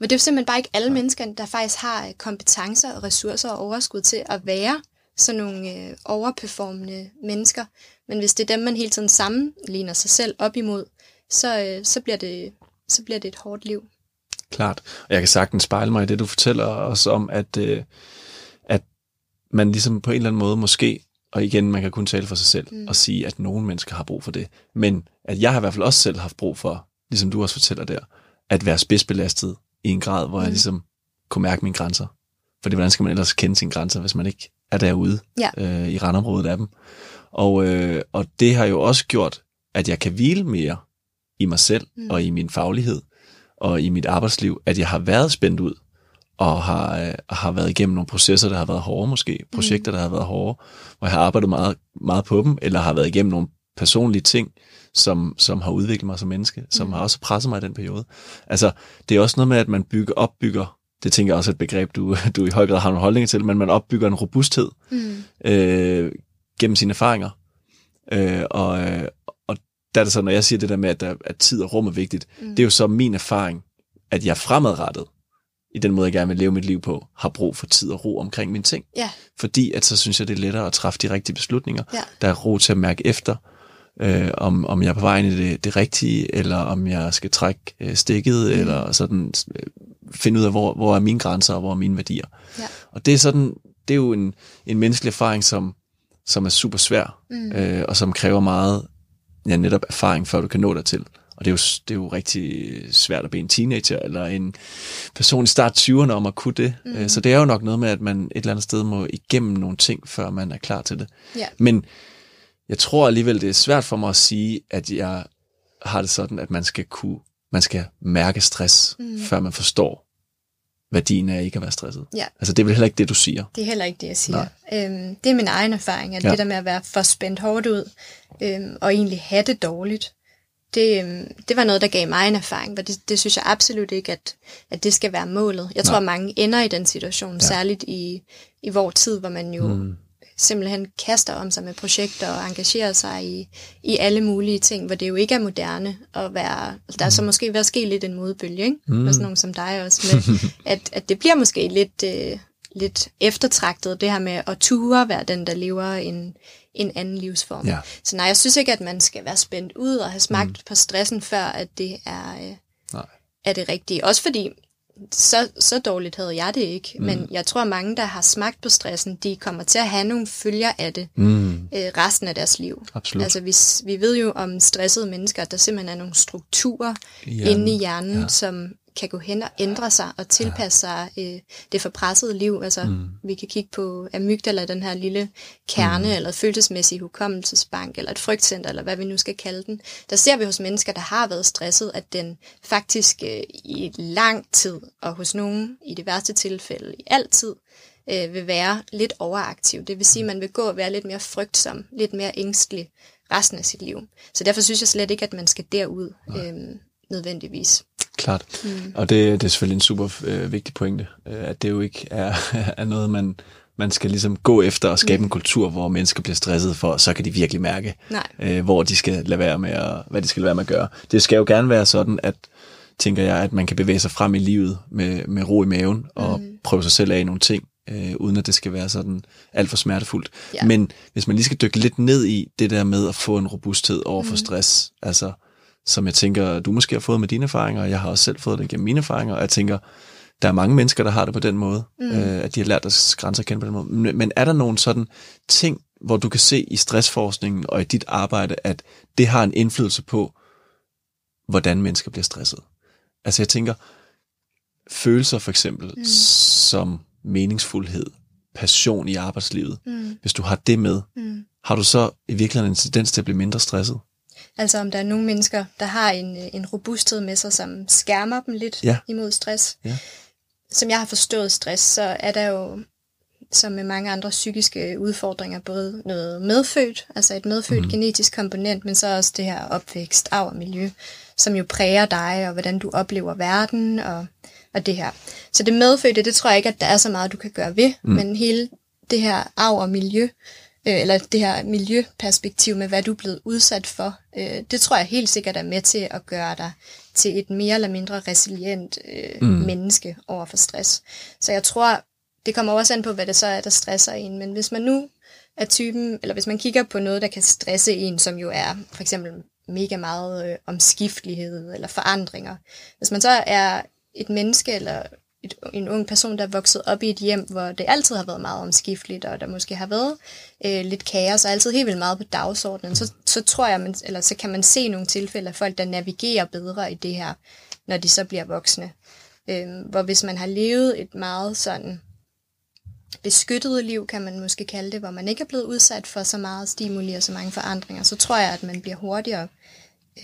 men det er jo simpelthen bare ikke alle mennesker, der faktisk har kompetencer og ressourcer og overskud til at være sådan nogle øh, overperformende mennesker. Men hvis det er dem, man hele tiden sammenligner sig selv op imod, så, øh, så, bliver, det, så bliver det et hårdt liv. Klart. Og jeg kan sagtens spejle mig i det, du fortæller os om, at, øh, at man ligesom på en eller anden måde måske og igen, man kan kun tale for sig selv mm. og sige, at nogle mennesker har brug for det. Men at jeg har i hvert fald også selv haft brug for, ligesom du også fortæller der, at være spidsbelastet i en grad, hvor mm. jeg ligesom kunne mærke mine grænser. Fordi hvordan skal man ellers kende sine grænser, hvis man ikke er derude ja. øh, i randområdet af dem? Og, øh, og det har jo også gjort, at jeg kan hvile mere i mig selv mm. og i min faglighed og i mit arbejdsliv, at jeg har været spændt ud og har, øh, har været igennem nogle processer, der har været hårde måske, projekter, der har været hårde, hvor jeg har arbejdet meget, meget på dem, eller har været igennem nogle personlige ting, som, som har udviklet mig som menneske, som mm. har også presset mig i den periode. Altså, det er også noget med, at man bygger, opbygger, det tænker jeg også er et begreb, du, [laughs] du i høj grad har nogle holdninger til, men man opbygger en robusthed mm. øh, gennem sine erfaringer. Øh, og, øh, og der er det så, når jeg siger det der med, at, der, at tid og rum er vigtigt, mm. det er jo så min erfaring, at jeg fremadrettet, i den måde, jeg gerne vil leve mit liv på, har brug for tid og ro omkring mine ting. Ja. Fordi at så synes jeg, det er lettere at træffe de rigtige beslutninger. Ja. Der er ro til at mærke efter, øh, om, om jeg er på vej ind i det, det rigtige, eller om jeg skal trække øh, stikket, mm. eller sådan øh, finde ud af, hvor, hvor er mine grænser, og hvor er mine værdier. Ja. Og det er sådan, det er jo en, en menneskelig erfaring, som, som er super svær, mm. øh, og som kræver meget ja, netop erfaring, før du kan nå dig til. Og det er, jo, det er jo rigtig svært at blive en teenager eller en person i start 20'erne om at kunne det. Mm. Så det er jo nok noget med, at man et eller andet sted må igennem nogle ting, før man er klar til det. Ja. Men jeg tror alligevel, det er svært for mig at sige, at jeg har det sådan, at man skal kunne, man skal mærke stress, mm. før man forstår værdien af ikke at være stresset. Ja. Altså det er vel heller ikke det, du siger? Det er heller ikke det, jeg siger. Øhm, det er min egen erfaring, at ja. det der med at være for spændt hårdt ud, øhm, og egentlig have det dårligt, det, øhm, det var noget, der gav mig en erfaring, og det, det synes jeg absolut ikke, at, at det skal være målet. Jeg tror, Nej. mange ender i den situation, ja. særligt i, i vores tid, hvor man jo mm simpelthen kaster om sig med projekter og engagerer sig i, i alle mulige ting, hvor det jo ikke er moderne at være, der er så mm. måske ved at ske lidt en modbølge, ikke? Mm. Med sådan nogen som dig også, med, [laughs] at, at det bliver måske lidt, øh, lidt eftertragtet, det her med at ture være den, der lever en, en anden livsform. Ja. Så nej, jeg synes ikke, at man skal være spændt ud og have smagt mm. på stressen, før at det er, øh, nej. er det rigtige. Også fordi, så, så dårligt havde jeg det ikke. Mm. Men jeg tror, at mange, der har smagt på stressen, de kommer til at have nogle følger af det mm. øh, resten af deres liv. Absolut. Altså, vi, vi ved jo om stressede mennesker, at der simpelthen er nogle strukturer inde i hjernen, ja. som kan gå hen og ændre sig og tilpasse sig øh, det forpressede liv. Altså, mm. vi kan kigge på amygdala, den her lille kerne, mm. eller følelsesmæssig hukommelsesbank, eller et frygtcenter, eller hvad vi nu skal kalde den. Der ser vi hos mennesker, der har været stresset, at den faktisk øh, i lang tid, og hos nogen i det værste tilfælde i altid, øh, vil være lidt overaktiv. Det vil sige, at man vil gå og være lidt mere frygtsom, lidt mere ængstelig resten af sit liv. Så derfor synes jeg slet ikke, at man skal derud øh, nødvendigvis. Klart. Mm. Og det, det er selvfølgelig en super øh, vigtig pointe, øh, at det jo ikke er, [laughs] er noget, man, man skal ligesom gå efter og skabe mm. en kultur, hvor mennesker bliver stresset for, så kan de virkelig mærke, øh, hvor de skal lade være med at, hvad de skal lade være med at gøre. Det skal jo gerne være sådan, at tænker jeg, at man kan bevæge sig frem i livet med, med ro i maven og mm. prøve sig selv af i nogle ting, øh, uden at det skal være sådan alt for smertefuldt. Ja. Men hvis man lige skal dykke lidt ned i det der med at få en robusthed over for mm. stress, altså som jeg tænker, du måske har fået med dine erfaringer, og jeg har også selv fået det gennem mine erfaringer, og jeg tænker, der er mange mennesker, der har det på den måde, mm. øh, at de har lært deres grænser at kende på den måde. Men, men er der nogle sådan ting, hvor du kan se i stressforskningen og i dit arbejde, at det har en indflydelse på, hvordan mennesker bliver stresset? Altså jeg tænker, følelser for eksempel, mm. som meningsfuldhed, passion i arbejdslivet, mm. hvis du har det med, mm. har du så i virkeligheden en tendens til at blive mindre stresset? Altså om der er nogle mennesker, der har en, en robusthed med sig, som skærmer dem lidt ja. imod stress. Ja. Som jeg har forstået stress, så er der jo, som med mange andre psykiske udfordringer, både noget medfødt, altså et medfødt mm. genetisk komponent, men så også det her opvækst, arv og miljø, som jo præger dig, og hvordan du oplever verden, og, og det her. Så det medfødte, det tror jeg ikke, at der er så meget, du kan gøre ved, mm. men hele det her arv og miljø, øh, eller det her miljøperspektiv med, hvad du er blevet udsat for, øh, det tror jeg helt sikkert er med til at gøre dig til et mere eller mindre resilient øh, mm. menneske over for stress. Så jeg tror, det kommer også an på, hvad det så er, der stresser en. Men hvis man nu er typen, eller hvis man kigger på noget, der kan stresse en, som jo er for eksempel mega meget øh, omskiftelighed eller forandringer. Hvis man så er et menneske eller et, en ung person, der er vokset op i et hjem, hvor det altid har været meget omskifteligt, og der måske har været øh, lidt kaos, og altid helt vildt meget på dagsordenen, så, så tror jeg, man, eller så kan man se nogle tilfælde af folk, der navigerer bedre i det her, når de så bliver voksne. Øh, hvor hvis man har levet et meget sådan beskyttet liv, kan man måske kalde det, hvor man ikke er blevet udsat for så meget stimuli og så mange forandringer, så tror jeg, at man bliver hurtigere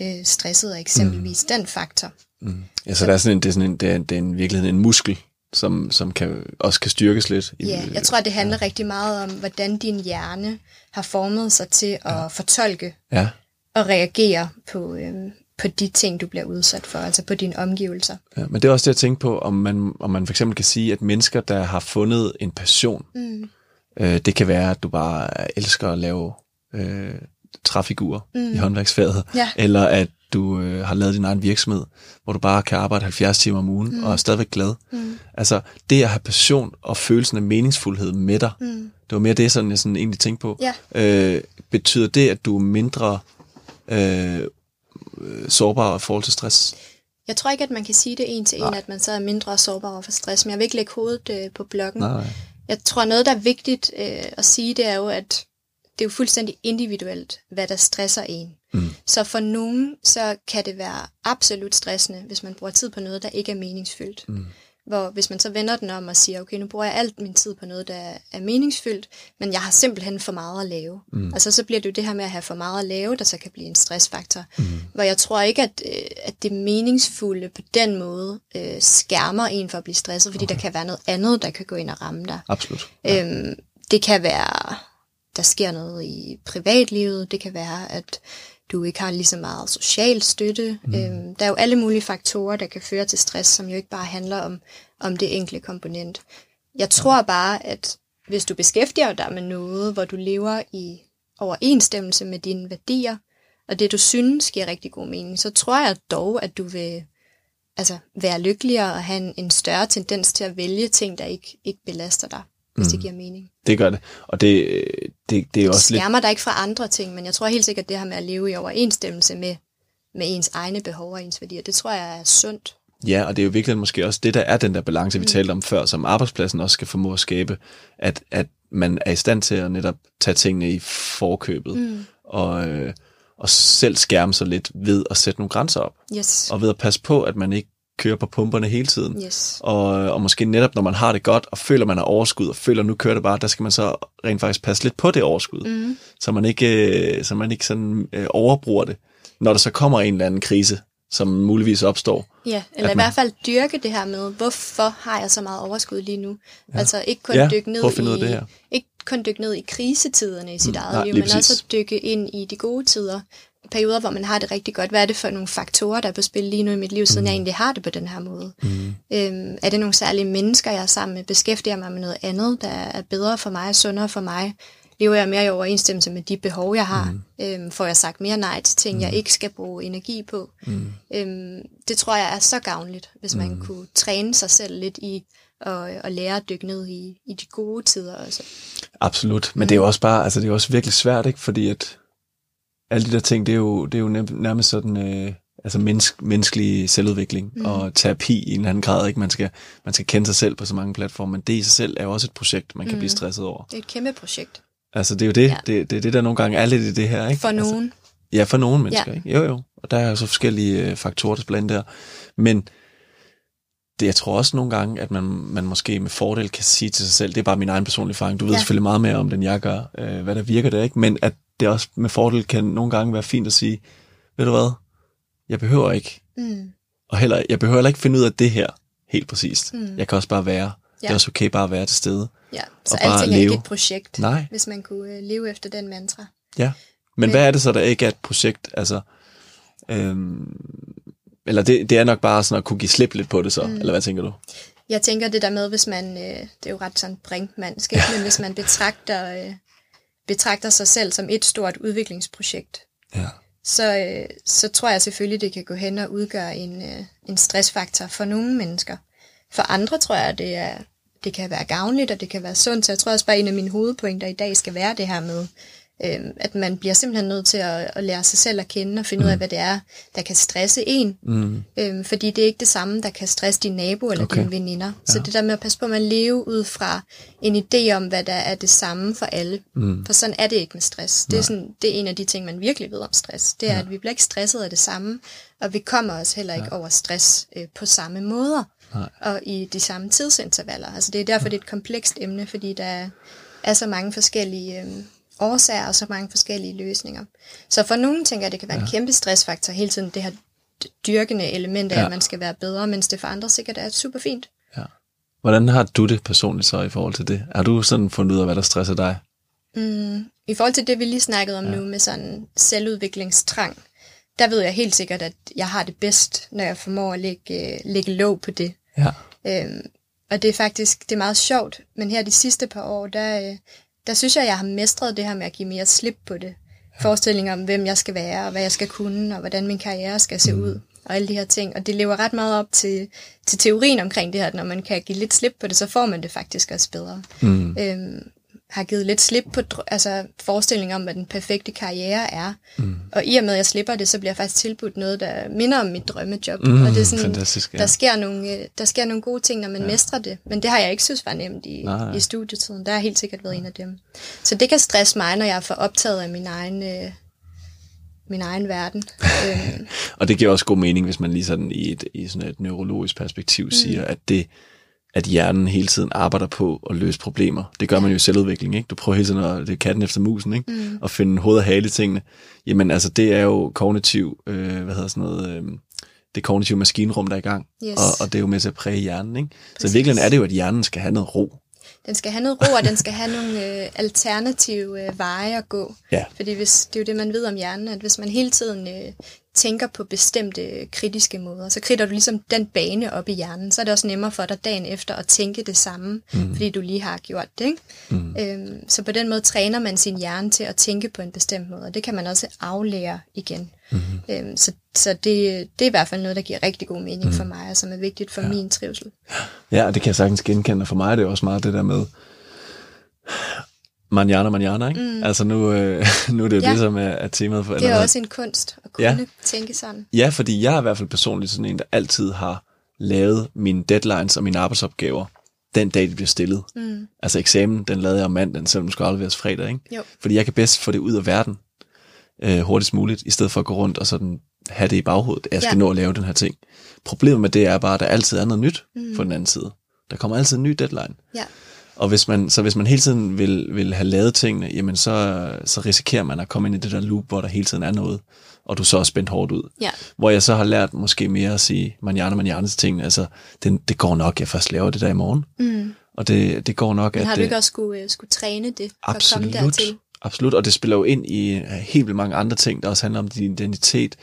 øh, stresset af eksempelvis mm. den faktor. Mm. Ja, så der er sådan en, det er sådan en, det er, det er en virkelighed en muskel, som, som kan, også kan styrkes lidt. Ja, jeg tror, det handler ja. rigtig meget om, hvordan din hjerne har formet sig til at ja. fortolke ja. og reagere på, øh, på de ting, du bliver udsat for, altså på dine omgivelser. Ja, men det er også det, jeg tænker på, om man, om man for eksempel kan sige, at mennesker, der har fundet en passion, mm. øh, det kan være, at du bare elsker at lave øh, træfigurer mm. i håndværksfaget, ja. eller at du øh, har lavet din egen virksomhed, hvor du bare kan arbejde 70 timer om ugen mm. og er stadigvæk glad. Mm. Altså det at have passion og følelsen af meningsfuldhed med dig, mm. det var mere det, sådan, jeg sådan egentlig tænkte på. Ja. Øh, betyder det, at du er mindre øh, sårbar i forhold til stress? Jeg tror ikke, at man kan sige det en til en, Nej. at man så er mindre sårbar for stress, men jeg vil ikke lægge hovedet øh, på blokken. Nej. Jeg tror, noget, der er vigtigt øh, at sige, det er jo, at det er jo fuldstændig individuelt, hvad der stresser en. Mm. Så for nogen, så kan det være absolut stressende, hvis man bruger tid på noget, der ikke er meningsfyldt. Mm. Hvor hvis man så vender den om og siger, okay, nu bruger jeg alt min tid på noget, der er meningsfyldt, men jeg har simpelthen for meget at lave. Mm. Altså så bliver det jo det her med at have for meget at lave, der så kan blive en stressfaktor. Mm. Hvor jeg tror ikke, at, øh, at det meningsfulde på den måde øh, skærmer en for at blive stresset, fordi okay. der kan være noget andet, der kan gå ind og ramme dig. Absolut. Ja. Øhm, det kan være, der sker noget i privatlivet, det kan være, at du ikke har lige så meget social støtte. Mm. Øhm, der er jo alle mulige faktorer, der kan føre til stress, som jo ikke bare handler om, om det enkelte komponent. Jeg tror bare, at hvis du beskæftiger dig med noget, hvor du lever i overensstemmelse med dine værdier, og det du synes giver rigtig god mening, så tror jeg dog, at du vil altså, være lykkeligere og have en, en større tendens til at vælge ting, der ikke, ikke belaster dig hvis mm. det giver mening. Det gør det. Og det, det, det er også lidt... skærmer dig ikke fra andre ting, men jeg tror helt sikkert, at det her med at leve i overensstemmelse med, med ens egne behov og ens værdier, det tror jeg er sundt. Ja, og det er jo virkelig måske også det, der er den der balance, vi mm. talte om før, som arbejdspladsen også skal formå at skabe, at, at man er i stand til at netop tage tingene i forkøbet, mm. og, øh, og selv skærme sig lidt ved at sætte nogle grænser op. Yes. Og ved at passe på, at man ikke kører på pumperne hele tiden. Yes. Og, og måske netop, når man har det godt, og føler, man har overskud, og føler, nu kører det bare, der skal man så rent faktisk passe lidt på det overskud, mm. så man ikke, øh, så man ikke sådan øh, overbruger det, når der så kommer en eller anden krise, som muligvis opstår. Ja, eller i man, hvert fald dyrke det her med, hvorfor har jeg så meget overskud lige nu? Ja. Altså ikke kun ja, dykke ned i, det her. ikke kun dykke ned i krisetiderne i sit mm, eget nej, liv, men præcis. også dykke ind i de gode tider perioder, hvor man har det rigtig godt. Hvad er det for nogle faktorer, der er på spil lige nu i mit liv, siden mm. jeg egentlig har det på den her måde? Mm. Øhm, er det nogle særlige mennesker, jeg er sammen med? Beskæftiger mig med noget andet, der er bedre for mig, sundere for mig? Lever jeg mere i overensstemmelse med de behov, jeg har? Mm. Øhm, får jeg sagt mere nej til ting, mm. jeg ikke skal bruge energi på? Mm. Øhm, det tror jeg er så gavnligt, hvis man mm. kunne træne sig selv lidt i og, og lære at dykke ned i, i de gode tider også. Absolut, men mm. det er jo også bare, altså det er også virkelig svært, ikke? Fordi at alle de der ting, det er jo, det er jo nærmest sådan, øh, altså mennesk, menneskelig selvudvikling mm. og terapi i en eller anden grad. Ikke? Man, skal, man skal kende sig selv på så mange platforme, men det i sig selv er jo også et projekt, man kan mm. blive stresset over. Det er et kæmpe projekt. Altså det er jo det, ja. det, det er det, der nogle gange er lidt i det her. Ikke? For altså, nogen. Ja, for nogle mennesker. Ja. Ikke? Jo, jo. Og der er jo så forskellige øh, faktorer, der spiller der. Men det, jeg tror også nogle gange, at man, man måske med fordel kan sige til sig selv, det er bare min egen personlige erfaring, du ved ja. selvfølgelig meget mere om den, jeg gør, øh, hvad der virker der, ikke? men at det også med fordel kan nogle gange være fint at sige, ved du hvad, jeg behøver ikke, mm. og heller, jeg behøver heller ikke finde ud af det her helt præcist. Mm. Jeg kan også bare være. Ja. Det er også okay bare at være til stede. Ja, så alting er ikke et projekt, Nej. hvis man kunne uh, leve efter den mantra. Ja, men, men hvad er det så, der ikke er et projekt? Altså, øhm, eller det, det er nok bare sådan at kunne give slip lidt på det så, mm. eller hvad tænker du? Jeg tænker det der med, hvis man, øh, det er jo ret sådan brinkmandsk, ja. men hvis man betragter, øh, betragter sig selv som et stort udviklingsprojekt, ja. så, øh, så tror jeg selvfølgelig, det kan gå hen og udgøre en, øh, en stressfaktor for nogle mennesker. For andre tror jeg, det, er, det kan være gavnligt, og det kan være sundt, så jeg tror også bare, en af mine hovedpointer i dag skal være det her med, Øhm, at man bliver simpelthen nødt til at, at lære sig selv at kende og finde mm. ud af, mm. hvad det er, der kan stresse en. Mm. Øhm, fordi det er ikke det samme, der kan stresse din nabo eller okay. dine veninder. Ja. Så det der med at passe på, at man lever ud fra en idé om, hvad der er det samme for alle. Mm. For sådan er det ikke med stress. Det er, sådan, det er en af de ting, man virkelig ved om stress. Det er, ja. at vi bliver ikke stresset af det samme, og vi kommer også heller ikke ja. over stress øh, på samme måder. Nej. Og i de samme tidsintervaller. Altså det er derfor, ja. det er et komplekst emne, fordi der er så mange forskellige... Øh, årsager og så mange forskellige løsninger. Så for nogen tænker jeg, at det kan være ja. en kæmpe stressfaktor hele tiden, det her dyrkende element af, ja. at man skal være bedre, mens det for andre sikkert er super fint. Ja. Hvordan har du det personligt så i forhold til det? Har du sådan fundet ud af, hvad der stresser dig? Mm, I forhold til det, vi lige snakkede om ja. nu med sådan selvudviklingstrang, der ved jeg helt sikkert, at jeg har det bedst, når jeg formår at lægge, lægge låg på det. Ja. Øhm, og det er faktisk det er meget sjovt, men her de sidste par år, der, øh, der synes jeg, jeg har mestret det her med at give mere slip på det. Forestillinger om, hvem jeg skal være, og hvad jeg skal kunne, og hvordan min karriere skal se mm. ud, og alle de her ting. Og det lever ret meget op til, til teorien omkring det her, at når man kan give lidt slip på det, så får man det faktisk også bedre. Mm. Øhm, har givet lidt slip på altså, forestilling om, hvad den perfekte karriere er. Mm. Og i og med, at jeg slipper det, så bliver jeg faktisk tilbudt noget, der minder om mit drømmejob. Mm, og det er sådan, Fantastisk, ja. der, sker nogle, øh, der sker nogle gode ting, når man ja. mestrer det. Men det har jeg ikke synes var nemt i, Nej. i studietiden. Der har helt sikkert været en af dem. Så det kan stresse mig, når jeg er for optaget af min egen... Øh, min egen verden. [laughs] øhm. og det giver også god mening, hvis man lige sådan i et, i sådan et neurologisk perspektiv mm. siger, at det, at hjernen hele tiden arbejder på at løse problemer. Det gør man jo i selvudvikling, ikke? Du prøver hele tiden at, det er katten efter musen, ikke? Mm. At finde hoved og hale i tingene. Jamen altså, det er jo kognitiv, øh, hvad hedder sådan noget, øh, det kognitive maskinrum, der er i gang. Yes. Og, og det er jo med til at præge hjernen, ikke? Præcis. Så i virkeligheden er det jo, at hjernen skal have noget ro. Den skal have noget ro, og den skal have nogle øh, alternative øh, veje at gå. Ja. Fordi hvis, det er jo det, man ved om hjernen, at hvis man hele tiden øh, tænker på bestemte kritiske måder, så kridter du ligesom den bane op i hjernen, så er det også nemmere for dig dagen efter at tænke det samme, mm. fordi du lige har gjort det. Ikke? Mm. Øhm, så på den måde træner man sin hjerne til at tænke på en bestemt måde, og det kan man også aflære igen. Mm. Øhm, så så det, det er i hvert fald noget, der giver rigtig god mening mm. for mig, og som er vigtigt for ja. min trivsel. Ja, og det kan jeg sagtens genkende, og for mig er det også meget det der med, manjana, manjana, ikke? Mm. Altså nu, øh, [laughs] nu er det jo ja. det, som er, er temaet for... Det er også en kunst at kunne ja. tænke sådan. Ja, fordi jeg er i hvert fald personligt sådan en, der altid har lavet mine deadlines og mine arbejdsopgaver den dag, de bliver stillet. Mm. Altså eksamen, den lavede jeg om mandagen, selvom den skulle afleveres fredag, ikke? Jo. Fordi jeg kan bedst få det ud af verden øh, hurtigst muligt, i stedet for at gå rundt og sådan have det i baghovedet, at jeg skal ja. nå at lave den her ting. Problemet med det er bare, at der altid er noget nyt mm. på den anden side. Der kommer altid en ny deadline. Ja. Og hvis man, så hvis man hele tiden vil, vil have lavet tingene, jamen så, så risikerer man at komme ind i det der loop, hvor der hele tiden er noget, og du så er spændt hårdt ud. Ja. Hvor jeg så har lært måske mere at sige manjana, manjana til tingene. Altså, det, det går nok, jeg først laver det der i morgen. Mm. Og det, det går nok, Men har du ikke også skulle, skulle træne det, for absolut, at komme dertil? Absolut, og det spiller jo ind i helt vildt mange andre ting, der også handler om din identitet,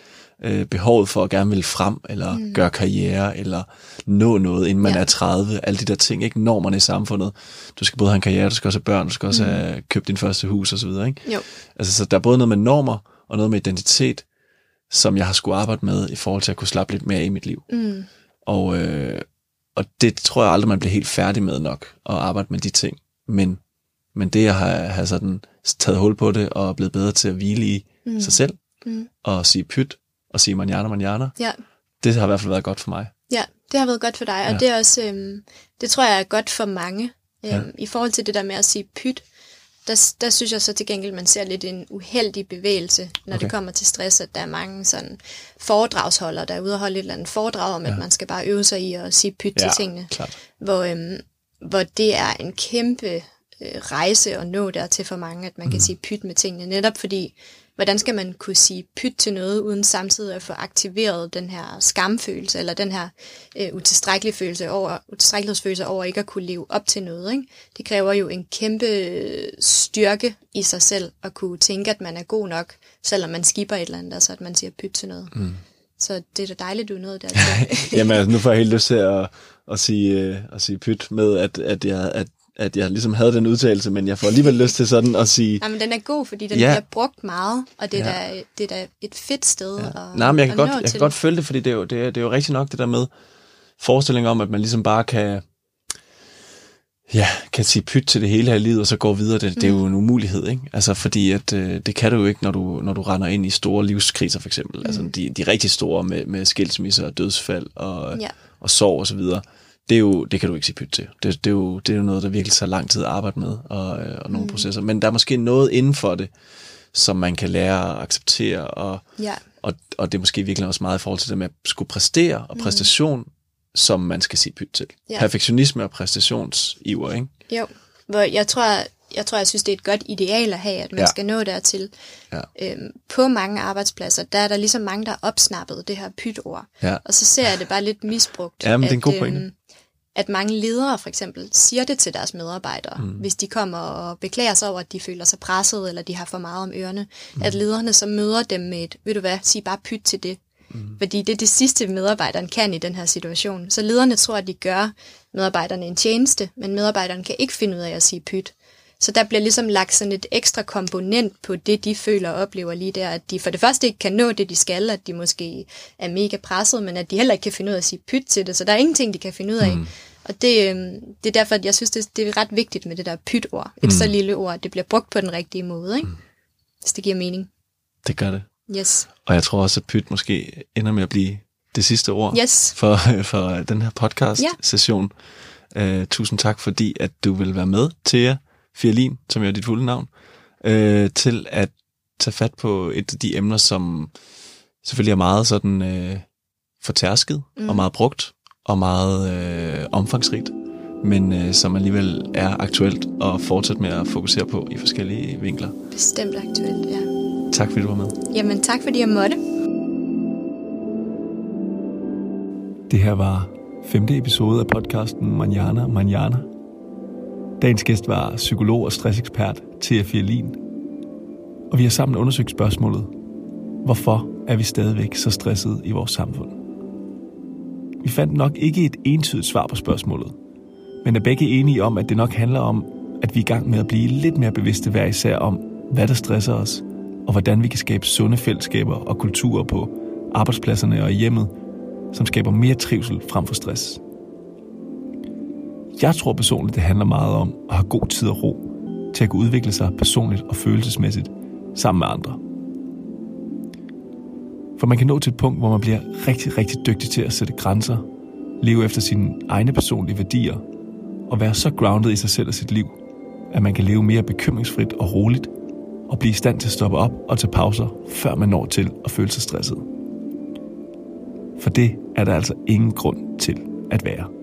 øh, behovet for at gerne vil frem, eller mm. gøre karriere, eller nå noget, inden man ja. er 30, alle de der ting, ikke normerne i samfundet. Du skal både have en karriere, du skal også have børn, du skal også mm. have købt din første hus osv. Ikke? Jo. Altså, så der er både noget med normer, og noget med identitet, som jeg har skulle arbejde med, i forhold til at kunne slappe lidt mere i mit liv. Mm. Og, øh, og det tror jeg aldrig, man bliver helt færdig med nok, at arbejde med de ting. Men, men det, jeg har, har sådan taget hul på det, og er blevet bedre til at hvile i mm. sig selv, mm. og sige pyt, og sige manjana, manjana. Ja. Det har i hvert fald været godt for mig. Ja, det har været godt for dig, og ja. det er også, øhm, det tror jeg er godt for mange. Øhm, ja. I forhold til det der med at sige pyt, der, der synes jeg så til gengæld, man ser lidt en uheldig bevægelse, når okay. det kommer til stress, at der er mange sådan foredragsholdere, der er ude og holde et eller andet foredrag om, ja. at man skal bare øve sig i at sige pyt ja, til tingene. Klart. Hvor, øhm, hvor det er en kæmpe øh, rejse at nå dertil for mange, at man mm. kan sige pyt med tingene, netop fordi hvordan skal man kunne sige pyt til noget, uden samtidig at få aktiveret den her skamfølelse, eller den her øh, utilstrækkelige følelse over, utilstrækkelighedsfølelse over ikke at kunne leve op til noget. Ikke? Det kræver jo en kæmpe styrke i sig selv, at kunne tænke, at man er god nok, selvom man skipper et eller andet, altså at man siger pyt til noget. Mm. Så det er da dejligt, du er nået der. [laughs] Jamen altså, nu får jeg helt lyst til at, at, sige, øh, at sige pyt med, at, at, jeg, at at jeg ligesom havde den udtalelse, men jeg får alligevel lyst til sådan at sige... Nej, men den er god, fordi den ja. bliver brugt meget, og det er, ja. da, det er da et fedt sted ja. at Nej, men jeg kan, godt, jeg kan godt følge det, fordi det er, jo, det, er, det er jo rigtig nok det der med forestilling om, at man ligesom bare kan... ja, kan sige pyt til det hele her livet, og så gå videre. Det, mm. det er jo en umulighed, ikke? Altså, fordi at, øh, det kan du jo ikke, når du, når du render ind i store livskriser, for eksempel. Altså, mm. Altså, de, de rigtig store med, med skilsmisser og dødsfald og, ja. og sorg og så videre. Det, er jo, det kan du ikke sige pyt til. Det, det, er jo, det er jo noget, der virkelig tager lang tid at arbejde med, og, øh, og nogle mm. processer. Men der er måske noget inden for det, som man kan lære at acceptere, og, ja. og, og det er måske virkelig også meget i forhold til det med at skulle præstere, og mm. præstation mm som man skal sige pyt til. Ja. Perfektionisme og præstationsiver, ikke? Jo, hvor jeg tror, jeg tror, jeg synes, det er et godt ideal at have, at man ja. skal nå dertil. Ja. Øhm, på mange arbejdspladser, der er der ligesom mange, der har opsnappet det her pytord. Ja. Og så ser jeg det bare lidt misbrugt. Ja, men det er en god at, øhm, at mange ledere for eksempel siger det til deres medarbejdere, mm. hvis de kommer og beklager sig over, at de føler sig presset, eller de har for meget om ørerne. Mm. At lederne så møder dem med et, ved du hvad, sig bare pyt til det. Mm. Fordi det er det sidste, medarbejderen kan i den her situation. Så lederne tror, at de gør medarbejderne en tjeneste, men medarbejderen kan ikke finde ud af at sige pyt. Så der bliver ligesom lagt sådan et ekstra komponent på det, de føler og oplever lige der, at de for det første ikke kan nå det, de skal, at de måske er mega presset, men at de heller ikke kan finde ud af at sige pyt til det, så der er ingenting, de kan finde ud af. Mm. Og det, øhm, det er derfor, at jeg synes, det, det er ret vigtigt med det der pyt-ord. Et mm. så lille ord, at det bliver brugt på den rigtige måde, ikke? Mm. hvis det giver mening. Det gør det. Yes. Og jeg tror også, at pyt måske ender med at blive det sidste ord yes. for, [laughs] for den her podcast-session. Ja. Uh, tusind tak, fordi at du vil være med, Thea Fierlin, som er dit fulde navn, uh, til at tage fat på et af de emner, som selvfølgelig er meget sådan uh, fortærsket mm. og meget brugt og meget uh, omfangsrigt, men uh, som alligevel er aktuelt og fortsat med at fokusere på i forskellige vinkler. Bestemt aktuelt, ja. Tak fordi du var med. Jamen tak fordi jeg måtte. Det her var femte episode af podcasten Manjana Manjana. Dagens gæst var psykolog og stressekspert Thea Fierlin. Og vi har sammen undersøgt spørgsmålet, hvorfor er vi stadigvæk så stressede i vores samfund? Vi fandt nok ikke et entydigt svar på spørgsmålet, men er begge enige om, at det nok handler om, at vi er i gang med at blive lidt mere bevidste hver især om, hvad der stresser os, og hvordan vi kan skabe sunde fællesskaber og kulturer på arbejdspladserne og i hjemmet, som skaber mere trivsel frem for stress. Jeg tror personligt, det handler meget om at have god tid og ro til at kunne udvikle sig personligt og følelsesmæssigt sammen med andre. For man kan nå til et punkt, hvor man bliver rigtig, rigtig dygtig til at sætte grænser, leve efter sine egne personlige værdier og være så grounded i sig selv og sit liv, at man kan leve mere bekymringsfrit og roligt og blive i stand til at stoppe op og tage pauser, før man når til at føle sig stresset. For det er der altså ingen grund til at være.